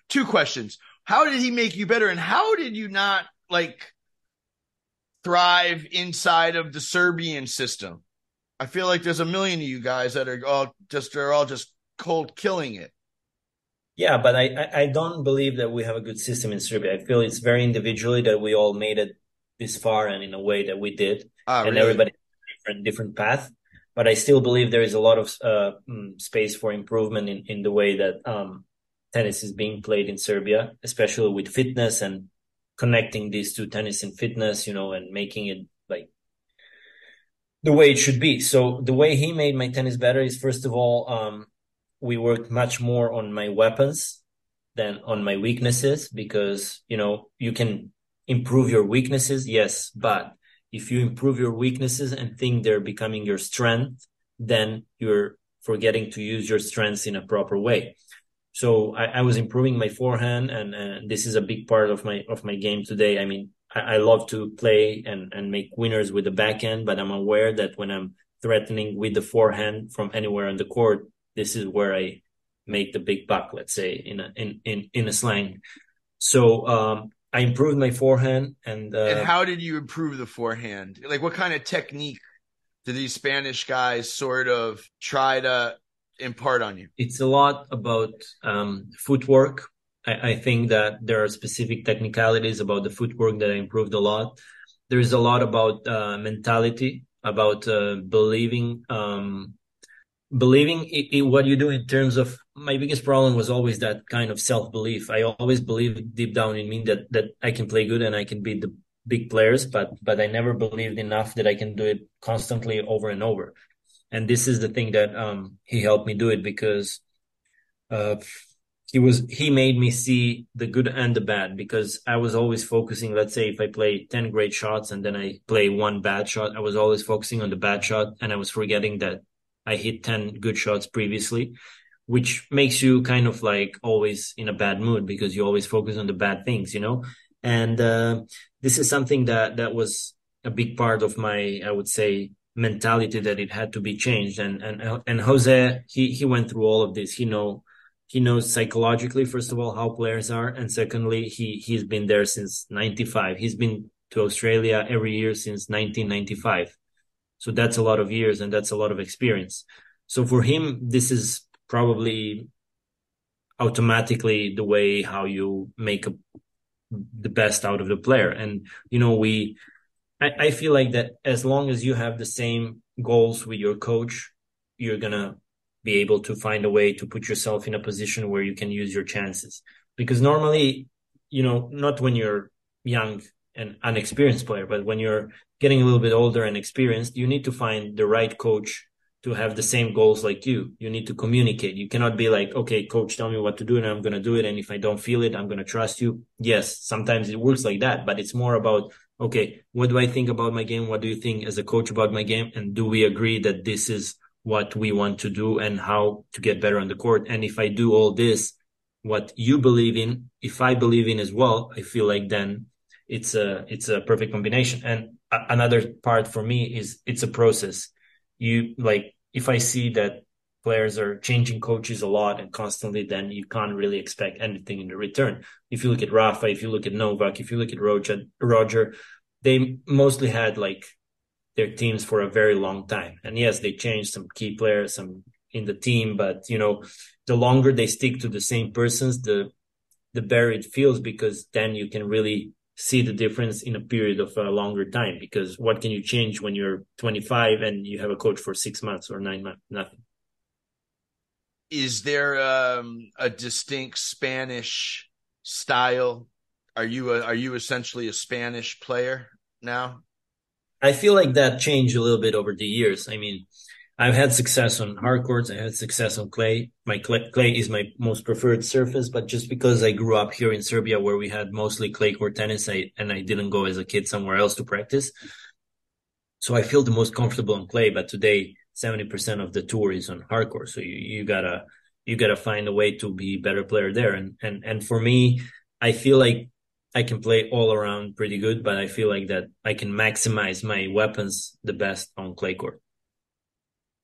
two questions. how did he make you better and how did you not like thrive inside of the Serbian system? I feel like there's a million of you guys that are all just they're all just cold killing it. Yeah, but I, I don't believe that we have a good system in Serbia. I feel it's very individually that we all made it this far and in a way that we did, Ah, and really? everybody different different path. But I still believe there is a lot of uh, mm, space for improvement in, in the way that um, tennis is being played in Serbia, especially with fitness and connecting these two tennis and fitness, you know, and making it like the way it should be. So the way he made my tennis better is first of all, um, we worked much more on my weapons than on my weaknesses because, you know, you can improve your weaknesses. Yes. But if you improve your weaknesses and think they're becoming your strength, then you're forgetting to use your strengths in a proper way. So I, I was improving my forehand and, and this is a big part of my, of my game today. I mean, I, I love to play and, and make winners with the backhand, but I'm aware that when I'm threatening with the forehand from anywhere on the court, this is where I make the big buck, let's say in a, in, in, in a slang. So, um, I improved my forehand and, uh, and how did you improve the forehand? Like what kind of technique do these Spanish guys sort of try to impart on you? it's a lot about um, footwork. I, I think that there are specific technicalities about the footwork that I improved a lot. There is a lot about uh, mentality, about uh, believing, um, believing in, in what you do in terms of. My biggest problem was always that kind of self belief. I always believed deep down in me that that I can play good and I can beat the big players, but but I never believed enough that I can do it constantly over and over and this is the thing that um he helped me do it because uh he was he made me see the good and the bad because I was always focusing let's say if I play 10 great shots and then I play one bad shot I was always focusing on the bad shot and I was forgetting that I hit 10 good shots previously which makes you kind of like always in a bad mood because you always focus on the bad things you know? And uh this is something that that was a big part of my I would say mentality that it had to be changed. And and and Jose he he went through all of this. He know he knows psychologically first of all how players are. And secondly he he's been there since 95 he's been to Australia every year since 1995 so that's a lot of years and that's a lot of experience. So for him this is probably automatically the way how you make a, the best out of the player. And you know we I, I feel like that as long as you have the same goals with your coach, you're gonna be able to find a way to put yourself in a position where you can use your chances. Because normally, you know, not when you're young and unexperienced player, but when you're getting a little bit older and experienced, you need to find the right coach to have the same goals like you. You need to communicate. You cannot be like, okay, coach, tell me what to do and I'm going to do it. And if I don't feel it, I'm going to trust you. Yes, sometimes it works like that, but it's more about, okay, what do I think about my game? What do you think as a coach about my game? And do we agree that this is what we want to do and how to get better on the court? And if I do all this, what you believe in, if I believe in as well, I feel like then it's a, it's a perfect combination. And a- another part for me is it's a process you like if I see that players are changing coaches a lot and constantly, then you can't really expect anything in the return. If you look at Rafa, if you look at Novak, if you look at Roger, Roger, they mostly had like their teams for a very long time. And yes, they changed some key players, some in the team, but you know, the longer they stick to the same persons, the the better it feels because then you can really see the difference in a period of a longer time because what can you change when you're 25 and you have a coach for six months or nine months nothing Is there um, a distinct Spanish style? Are you a, are you essentially a Spanish player now? i feel like that changed a little bit over the years i mean i've had success on hard courts i had success on clay my clay, clay is my most preferred surface but just because i grew up here in serbia where we had mostly clay court tennis I, and i didn't go as a kid somewhere else to practice so i feel the most comfortable on clay but today 70% of the tour is on hard court so you, you gotta you gotta find a way to be a better player there and and and for me i feel like i can play all around pretty good but i feel like that i can maximize my weapons the best on clay court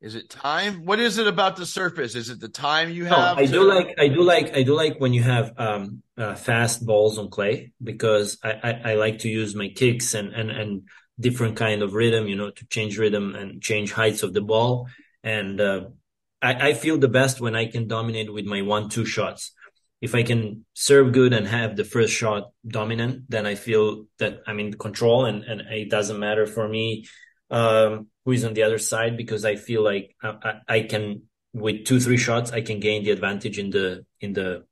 Is it time? What is it about the surface? Is it the time you have? No, I to... do like I do like I do like when you have um, uh, fast balls on clay because I, I, I, like to use my kicks and, and and different kind of rhythm, you know, to change rhythm and change heights of the ball. And uh, I, I feel the best when I can dominate with my one-two shots. If I can serve good and have the first shot dominant, then I feel that I'm in control, and and it doesn't matter for me um, who is on the other side because I feel like I, I, can with two three shots I can gain the advantage in the in the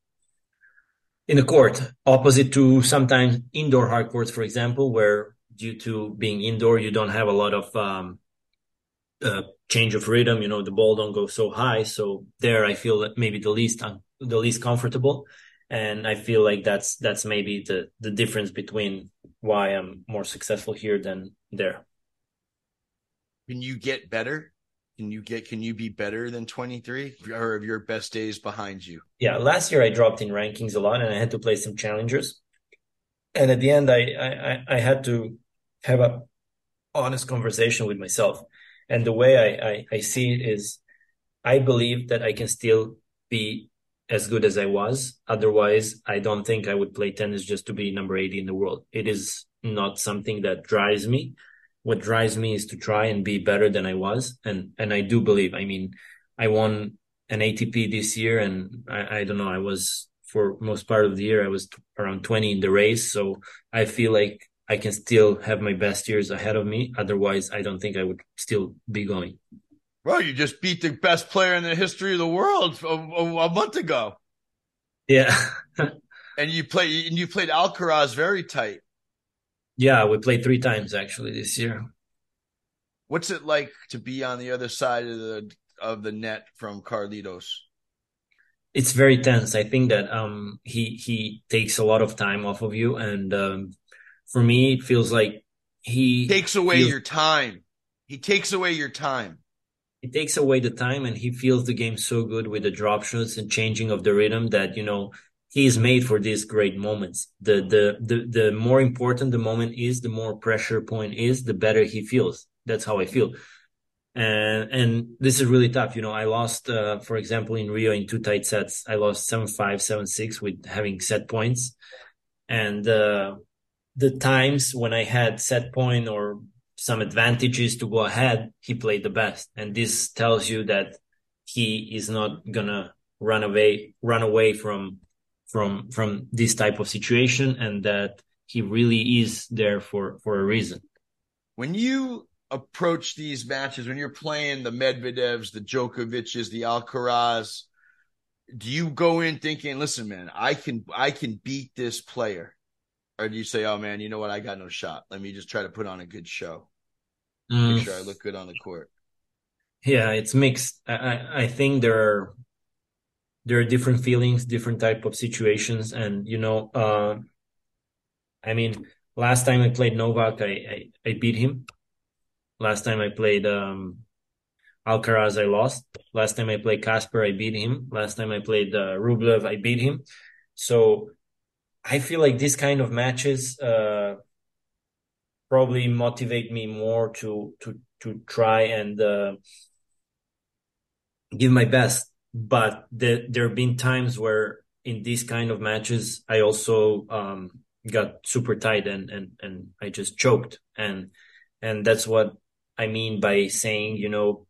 in the court opposite to sometimes indoor hard courts for example where due to being indoor you don't have a lot of um, uh, change of rhythm you know the ball don't go so high so there I feel that maybe the least um, the least comfortable and I feel like that's that's maybe the the difference between why I'm more successful here than there. Can you get better? Can you get can you be better than 23 or of your best days behind you? Yeah, last year I dropped in rankings a lot and I had to play some challengers. And at the end I I, I had to have a honest conversation with myself. And the way I, I, I see it is I believe that I can still be as good as I was. Otherwise, I don't think I would play tennis just to be number 80 in the world. It is not something that drives me what drives me is to try and be better than I was. And, and I do believe, I mean, I won an ATP this year and I, I don't know, I was for most part of the year, I was around 20 in the race. So I feel like I can still have my best years ahead of me. Otherwise, I don't think I would still be going. Well, you just beat the best player in the history of the world a, a, a month ago. Yeah. and you play and you played Alcaraz very tight. Yeah, we played three times actually this year. What's it like to be on the other side of the of the net from Carlitos? It's very tense. I think that um he he takes a lot of time off of you, and um, for me, it feels like he takes away feels, your time. He takes away your time. He takes away the time, and he feels the game so good with the drop shots and changing of the rhythm that you know he is made for these great moments. The, the, the, the more important the moment is, the more pressure point is, the better he feels. That's how I feel. And, and this is really tough. You know, I lost, uh, for example, in Rio in two tight sets, I lost seven, five, seven, six with having set points. And, uh, the times when I had set point or some advantages to go ahead, he played the best. And this tells you that he is not gonna run away, run away from from from this type of situation and that he really is there for for a reason when you approach these matches when you're playing the medvedevs the djokovic's the alcaraz do you go in thinking listen man i can i can beat this player or do you say oh man you know what i got no shot let me just try to put on a good show mm. make sure i look good on the court yeah it's mixed i i think there are there are different feelings, different type of situations, and you know, uh, I mean, last time I played Novak, I, I, I beat him. Last time I played um, Alcaraz, I lost. Last time I played Casper, I beat him. Last time I played uh, Rublev, I beat him. So I feel like this kind of matches uh, probably motivate me more to to to try and uh, give my best. But the, there have been times where in these kind of matches I also um, got super tight and and and I just choked. And and that's what I mean by saying you know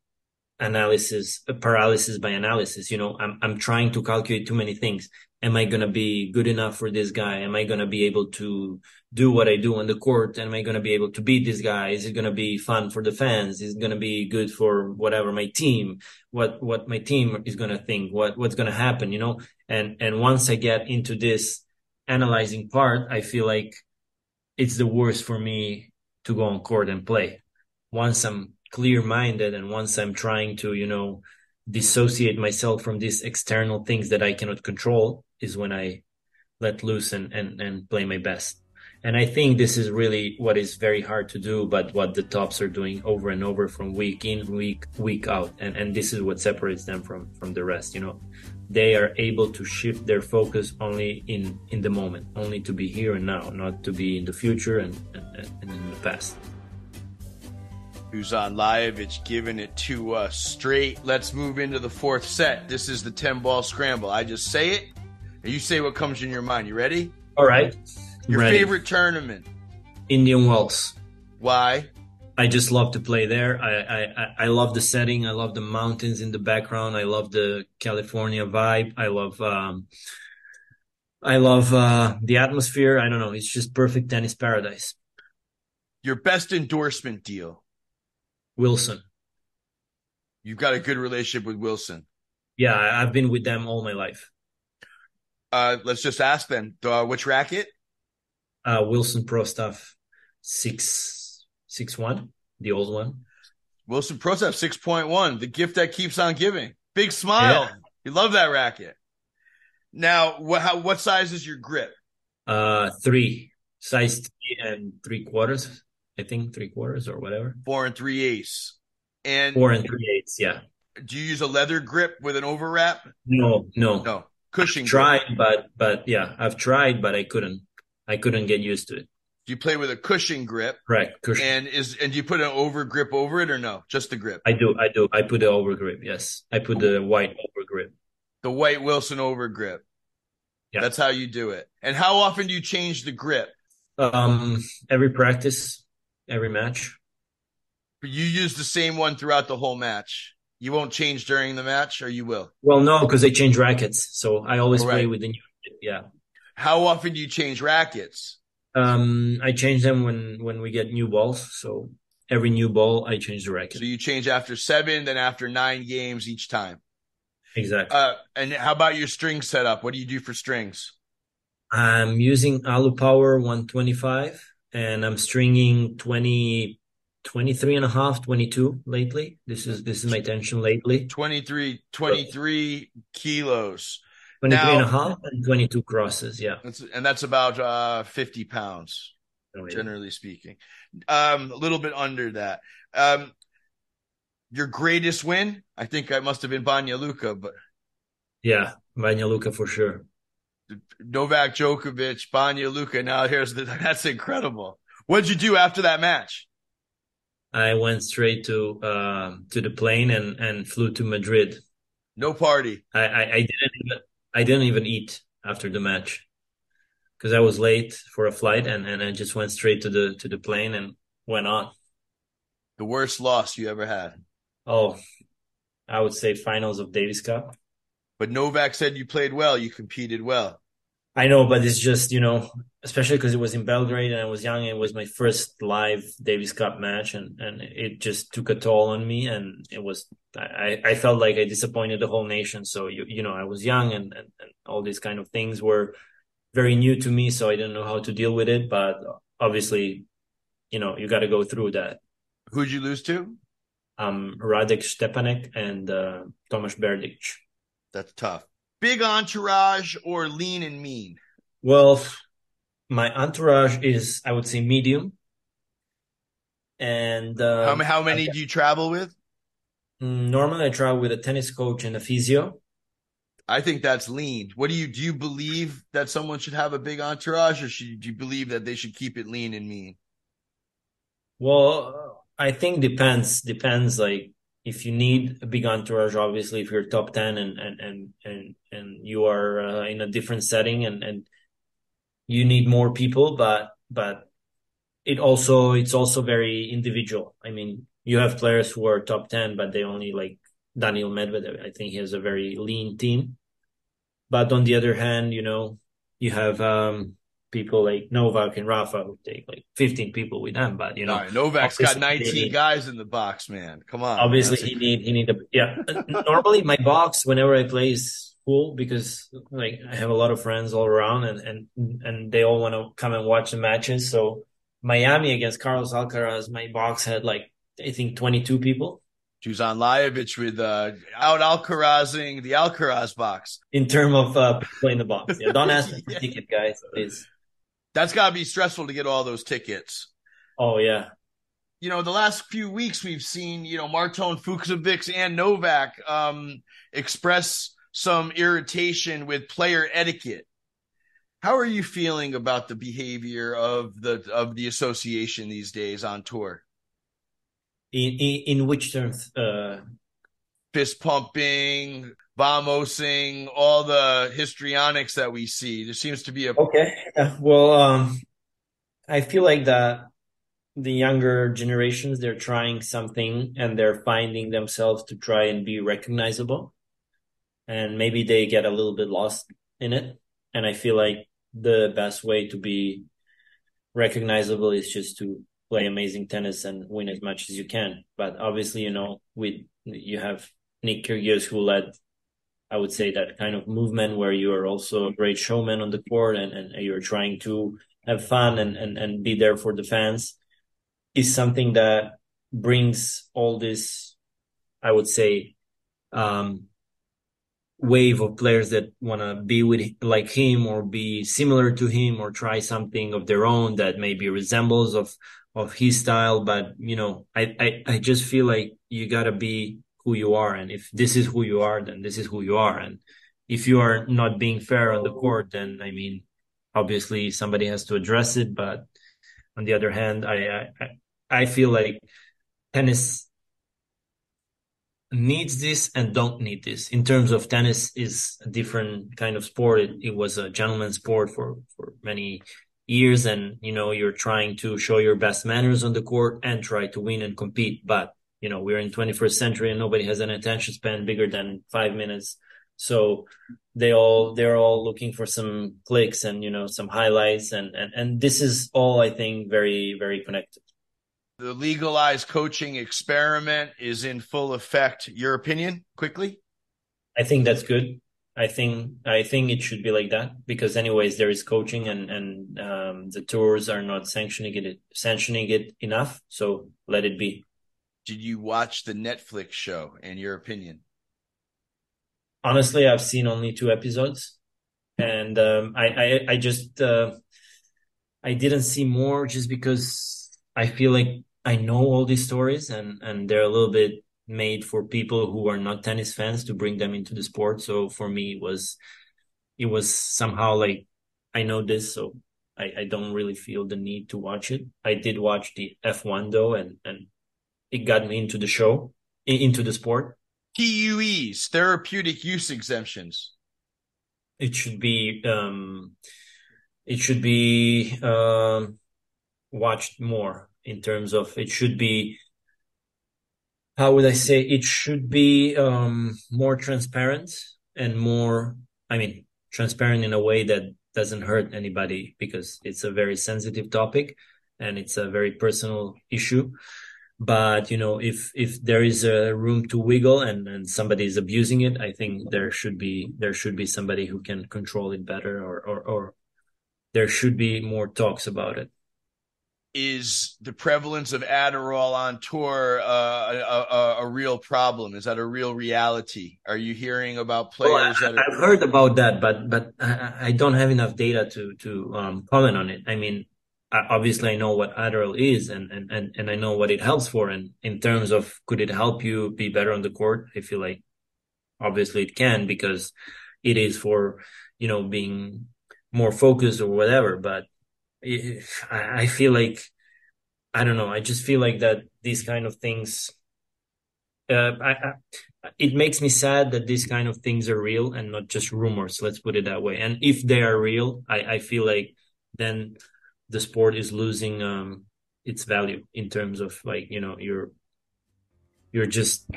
analysis paralysis by analysis. You know I'm I'm trying to calculate too many things am I going to be good enough for this guy? Am I going to be able to do what I do on the court? Am I going to be able to beat this guy? Is it going to be fun for the fans? Is it going to be good for whatever my team, what, what my team is going to think, what, what's going to happen, you know? And, and once I get into this analyzing part, I feel like it's the worst for me to go on court and play. Once I'm clear minded and once I'm trying to, you know, dissociate myself from these external things that I cannot control is when I let loose and, and, and play my best. And I think this is really what is very hard to do, but what the tops are doing over and over from week in, week, week out. And, and this is what separates them from, from the rest. You know, they are able to shift their focus only in, in the moment, only to be here and now, not to be in the future and, and, and in the past. Dusan Lajovic giving it to us straight. Let's move into the fourth set. This is the 10 ball scramble. I just say it, you say what comes in your mind. You ready? All right. Your Ready. favorite tournament? Indian Wells. Why? I just love to play there. I, I, I- I love the setting. I love the mountains in the background. I love the California vibe. I love, um, I love, uh, the atmosphere. I don't know. It's just perfect tennis paradise. Your best endorsement deal? Wilson. You've got a good relationship with Wilson. Yeah, I've been with them all my life. Uh, let's just ask them. Uh, which racket? Uh, Wilson Pro Staff six, six one, the old one. Wilson Pro Staff 6.1, the gift that keeps on giving. Big smile. Yeah. You love that racket. Now, what, how, what size is your grip? Uh, three, size three and three quarters. I think three quarters or whatever. Four and three eighths. And Four and three eighths. Yeah. do you use a leather grip with an overwrap? No, no. No, Cushion. grip. tried, but but yeah, I've tried, but I couldn't. I couldn't get used to it. Do you play with a Cushion grip? Correct. Cushion. And is and do you put an over grip over it or no? Just the grip. I do. I do. I put the over grip. Yes, I put the white over grip. The white Wilson over grip. Yeah. That's how you do it. And how often do you change the grip? Um, every practice, every match. But you use the same one throughout the whole match. You won't change during the match, or you will. Well, no, because they change rackets, so I always play with the new. Yeah. How often do you change rackets? Um, I change them when when we get new balls. So every new ball, I change the racket. So you change after seven, then after nine games each time. exactly. Uh, and how about your string setup? What do you do for strings? I'm using Alu Power 125 and I'm stringing 20, 23 and a half, 22 lately. This is, this is my tension lately. 23, 23 kilos. 23 and a half and 22 crosses. Yeah. That's, and that's about uh, 50 pounds, Oh, yeah. generally speaking. Um, a little bit under that. Um, your greatest win? I think I must have been Banja Luka, but Yeah. banja Luka for sure. Novak Djokovic, Banja Luka. Now here's the, that's incredible. What'd you do after that match? I went straight to, um, to the plane and, and flew to Madrid. No party. I, I, I didn't even, I didn't even eat after the match because I was late for a flight and, and I just went straight to the, to the plane and went on. The worst loss you ever had. Oh, I would say finals of Davis Cup. But Novak said you played well. You competed well. I know, but it's just, you know, especially because it was in Belgrade and I was young and it was my first live Davis Cup match and, and it just took a toll on me and it was, I, I felt like I disappointed the whole nation. So, you, you know, I was young and, and, and all these kind of things were very new to me. So I didn't know how to deal with it. But obviously, you know, you got to go through that. Who'd you lose to? Um, Radek Stepanek and, uh, Tomas Berdych. That's tough. Big entourage or lean and mean? Well, my entourage is, I would say, medium. And how, um, ma- how many do you travel with? mm, normally I travel with a tennis coach and a physio. I think that's lean. What do you do? You believe that someone should have a big entourage, or should do you believe that they should keep it lean and mean? Well, I think depends. Depends. Like if you need a big entourage, obviously, if you're top ten and and and and and you are uh, in a different setting and and you need more people, but but it also it's also very individual. I mean, you have players who are top ten, but they only like Daniil Medvedev. I think he has a very lean team. But on the other hand, you know, you have um people like Novak and Rafa who take like 15 people with them, but you know, right, Novak's got obviously- 19 guys in the box, man. Come on. obviously he need he need a yeah normally my box whenever i play is full because like i have a lot of friends all around and and and they all want to come and watch the matches so miami against carlos alcaraz my box had like i think 22 people Dusan Lajovic with uh, out Alcarazing the Alcaraz box. in terms of uh in the box yeah don't ask me for Yeah. ticket guys please That's got to be stressful to get all those tickets. oh yeah You know, the last few weeks we've seen, you know, Marton Fucsovics and Novak um, express some irritation with player etiquette. How are you feeling about the behavior of the of the association these days on tour? In in, in which terms? Uh, Fist pumping, vamosing, all the histrionics that we see. There seems to be a okay. Uh, well, um, I feel like that the younger generations they're trying something and they're finding themselves to try and be recognizable and maybe they get a little bit lost in it and i feel like the best way to be recognizable is just to play amazing tennis and win as much as you can but obviously you know with you have nick kyrgios who led i would say that kind of movement where you are also a great showman on the court and, and you're trying to have fun and, and, and be there for the fans is something that brings all this, I would say, um, wave of players that want to be with like him or be similar to him or try something of their own that maybe resembles of of his style. But you know i i, I just feel like you got to be who you are and if this is who you are then this is who you are and if you are not being fair on the court then i mean obviously somebody has to address it but on the other hand i i, I feel like tennis needs this and don't need this. In terms of tennis is a different kind of sport. It, it was a gentleman's sport for for many years and you know you're trying to show your best manners on the court and try to win and compete but you know we're in 21st century and nobody has an attention span bigger than five minutes so they all they're all looking for some clicks and you know some highlights and and and this is all i think very very connected the legalized coaching experiment is in full effect. Your opinion, quickly? I think that's good. I think I think it should be like that because, anyways, there is coaching and and um, the tours are not sanctioning it sanctioning it enough. So let it be. Did you watch the Netflix show? and your opinion? Honestly, I've seen only two episodes, and um, I, I I just uh, I didn't see more just because I feel like I know all these stories and and they're a little bit made for people who are not tennis fans to bring them into the sport. So for me, it was it was somehow like I know this, so I, I don't really feel the need to watch it. I did watch the F1 though, and and it got me into the show, into the sport. TUEs, therapeutic use exemptions. It should be um, it should be um, watched more in terms of it should be how would I say it should be um, more transparent and more I mean transparent in a way that doesn't hurt anybody because it's a very sensitive topic and it's a very personal issue but you know if if there is a room to wiggle and and somebody is abusing it i think there should be there should be somebody who can control it better or or, or there should be more talks about it is the prevalence of Adderall on tour uh, a, a, a, real problem? Is that a real reality? Are you hearing about players well, I, that are- I've heard about that, but but I, I, don't have enough data to to um, comment on it. I mean, obviously I know what Adderall is, and, and and and I know what it helps for. And in terms of could it help you be better on the court? I feel like obviously it can because it is for you know being more focused or whatever. But I feel like I don't know. I just feel like that these kind of things. Uh, I, I, it makes me sad that these kind of things are real and not just rumors. Let's put it that way. And if they are real, I, I feel like then the sport is losing um, its value in terms of like you know you're you're just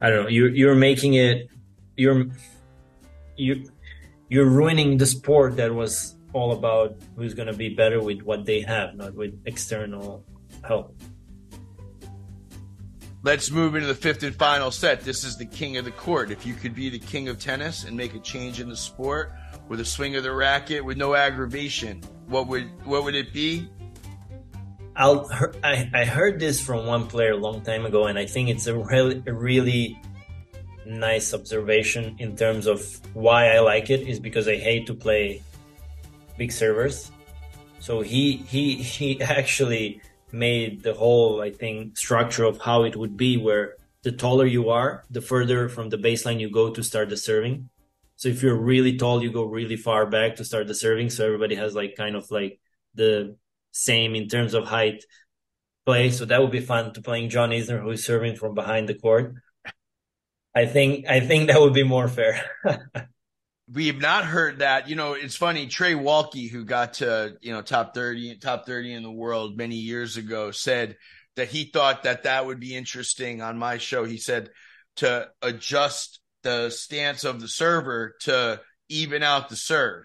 I don't know you're you're making it you're you you're ruining the sport that was all about who's going to be better with what they have, not with external help. Let's move into the fifth and final set. This is the king of the court. If you could be the king of tennis and make a change in the sport with a swing of the racket with no aggravation, what would what would it be? I'll, I, I heard this from one player a long time ago, and I think it's a really, a really nice observation in terms of why I like it is because I hate to play big servers. So he he he actually made the whole I think structure of how it would be where the taller you are, the further from the baseline you go to start the serving. So if you're really tall, you go really far back to start the serving. So everybody has like kind of like the same in terms of height play. So that would be fun to playing John Isner, who is serving from behind the court. I think I think that would be more fair. we have not heard that. You know, it's funny. Trey Walke, who got to you know top thirty, top thirty in the world many years ago, said that he thought that that would be interesting on my show. He said to adjust the stance of the server to even out the serve.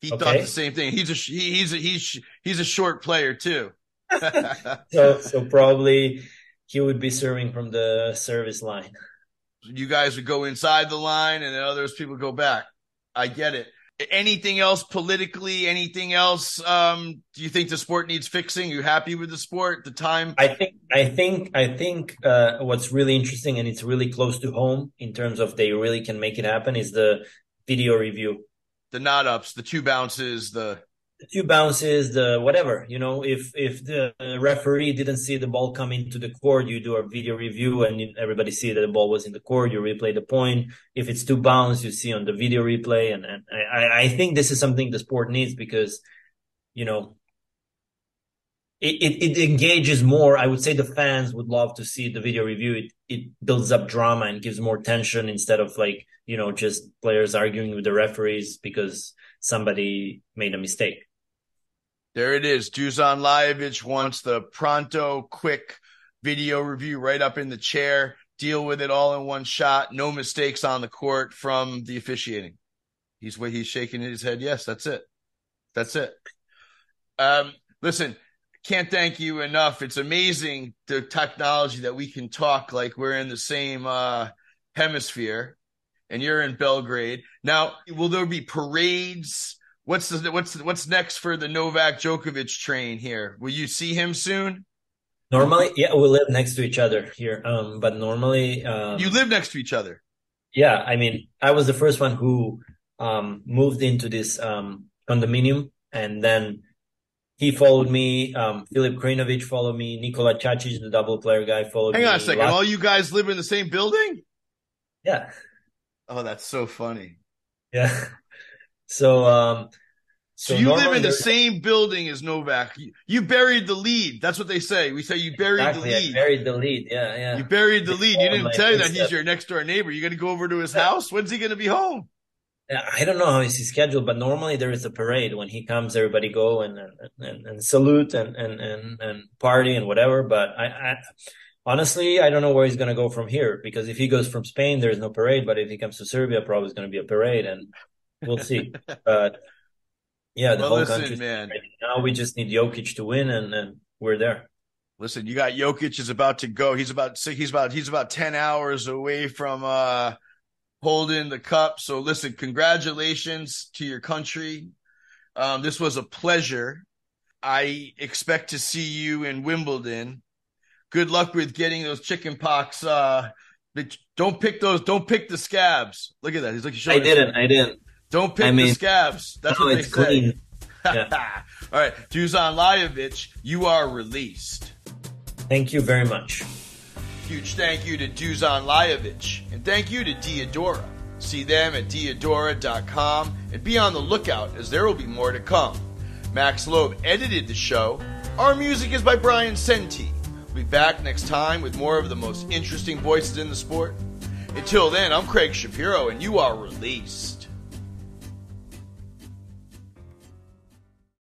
He okay. thought the same thing. He's a he's a he's he's a short player too. so so probably he would be serving from the service line. You guys would go inside the line, and then others people go back. I get it. Anything else politically? Anything else? Um, do you think the sport needs fixing? Are you happy with the sport? The time? I think. I think. I think. Uh, what's really interesting, and it's really close to home in terms of they really can make it happen, is the video review. The not ups, the two bounces, the the two bounces, the whatever, you know, if if the referee didn't see the ball come into the court, you do a video review and everybody see that the ball was in the court, you replay the point. If it's two bounce, you see on the video replay. And, and I, I think this is something the sport needs because, you know, it, it, it engages more. I would say the fans would love to see the video review. It, it builds up drama and gives more tension instead of like, you know, just players arguing with the referees because somebody made a mistake. There it is. Dusan Lajovic wants the pronto, quick video review right up in the chair. Deal with it all in one shot. No mistakes on the court from the officiating. He's what he's shaking his head. Yes, that's it. That's it. Um, listen, can't thank you enough. It's amazing the technology that we can talk like we're in the same uh, hemisphere, and you're in Belgrade. Now, will there be parades? What's the what's what's next for the Novak Djokovic train here? Will you see him soon? Normally, yeah, we live next to each other here. Um, but normally, um, you live next to each other. Yeah, I mean, I was the first one who um moved into this um condominium, and then he followed me. Um, Filip Krajinovic followed me. Nikola Cacic, the double player guy, followed Hang me. Hang on a second. All you guys live in the same building? Yeah. Oh, that's so funny. Yeah. So, um, so, so you live in the same building as Novak. You, you, buried the lead. That's what they say. We say you buried exactly, the lead. buried the lead. Yeah, yeah. You buried the lead. You didn't tell you that he's your next door neighbor. You're to go over to his house. When's he to be home? I don't know how is his schedule, but normally there is a parade when he comes. Everybody go and and, and, salute and, and and and party and whatever. But I, I honestly I don't know where he's to go from here because if he goes from Spain, there's no parade. But if he comes to Serbia, probably is to be a parade, and we'll see. but yeah, the well, whole listen, country. Man. Now we just need Jokic to win, and and we're there. Listen, you got Jokic is about to go. He's about he's about he's about ten hours away from uh holding the cup. So listen, congratulations to your country. Um, this was a pleasure. I expect to see you in Wimbledon. Good luck with getting those chicken pox. Uh, don't pick those. Don't pick the scabs. Look at that. He's like, I didn't. I didn't. Don't pick I mean, the scabs. That's oh, what they say. Clean. Yeah. All right, Dusan Lajovic, you are released. Thank you very much. Huge thank you to Dusan Lajovic, and thank you to Diadora. See them at diadora.com and be on the lookout as there will be more to come. Max Loeb edited the show. Our music is by Brian Senti. We'll be back next time with more of the most interesting voices in the sport. Until then, I'm Craig Shapiro, and you are released.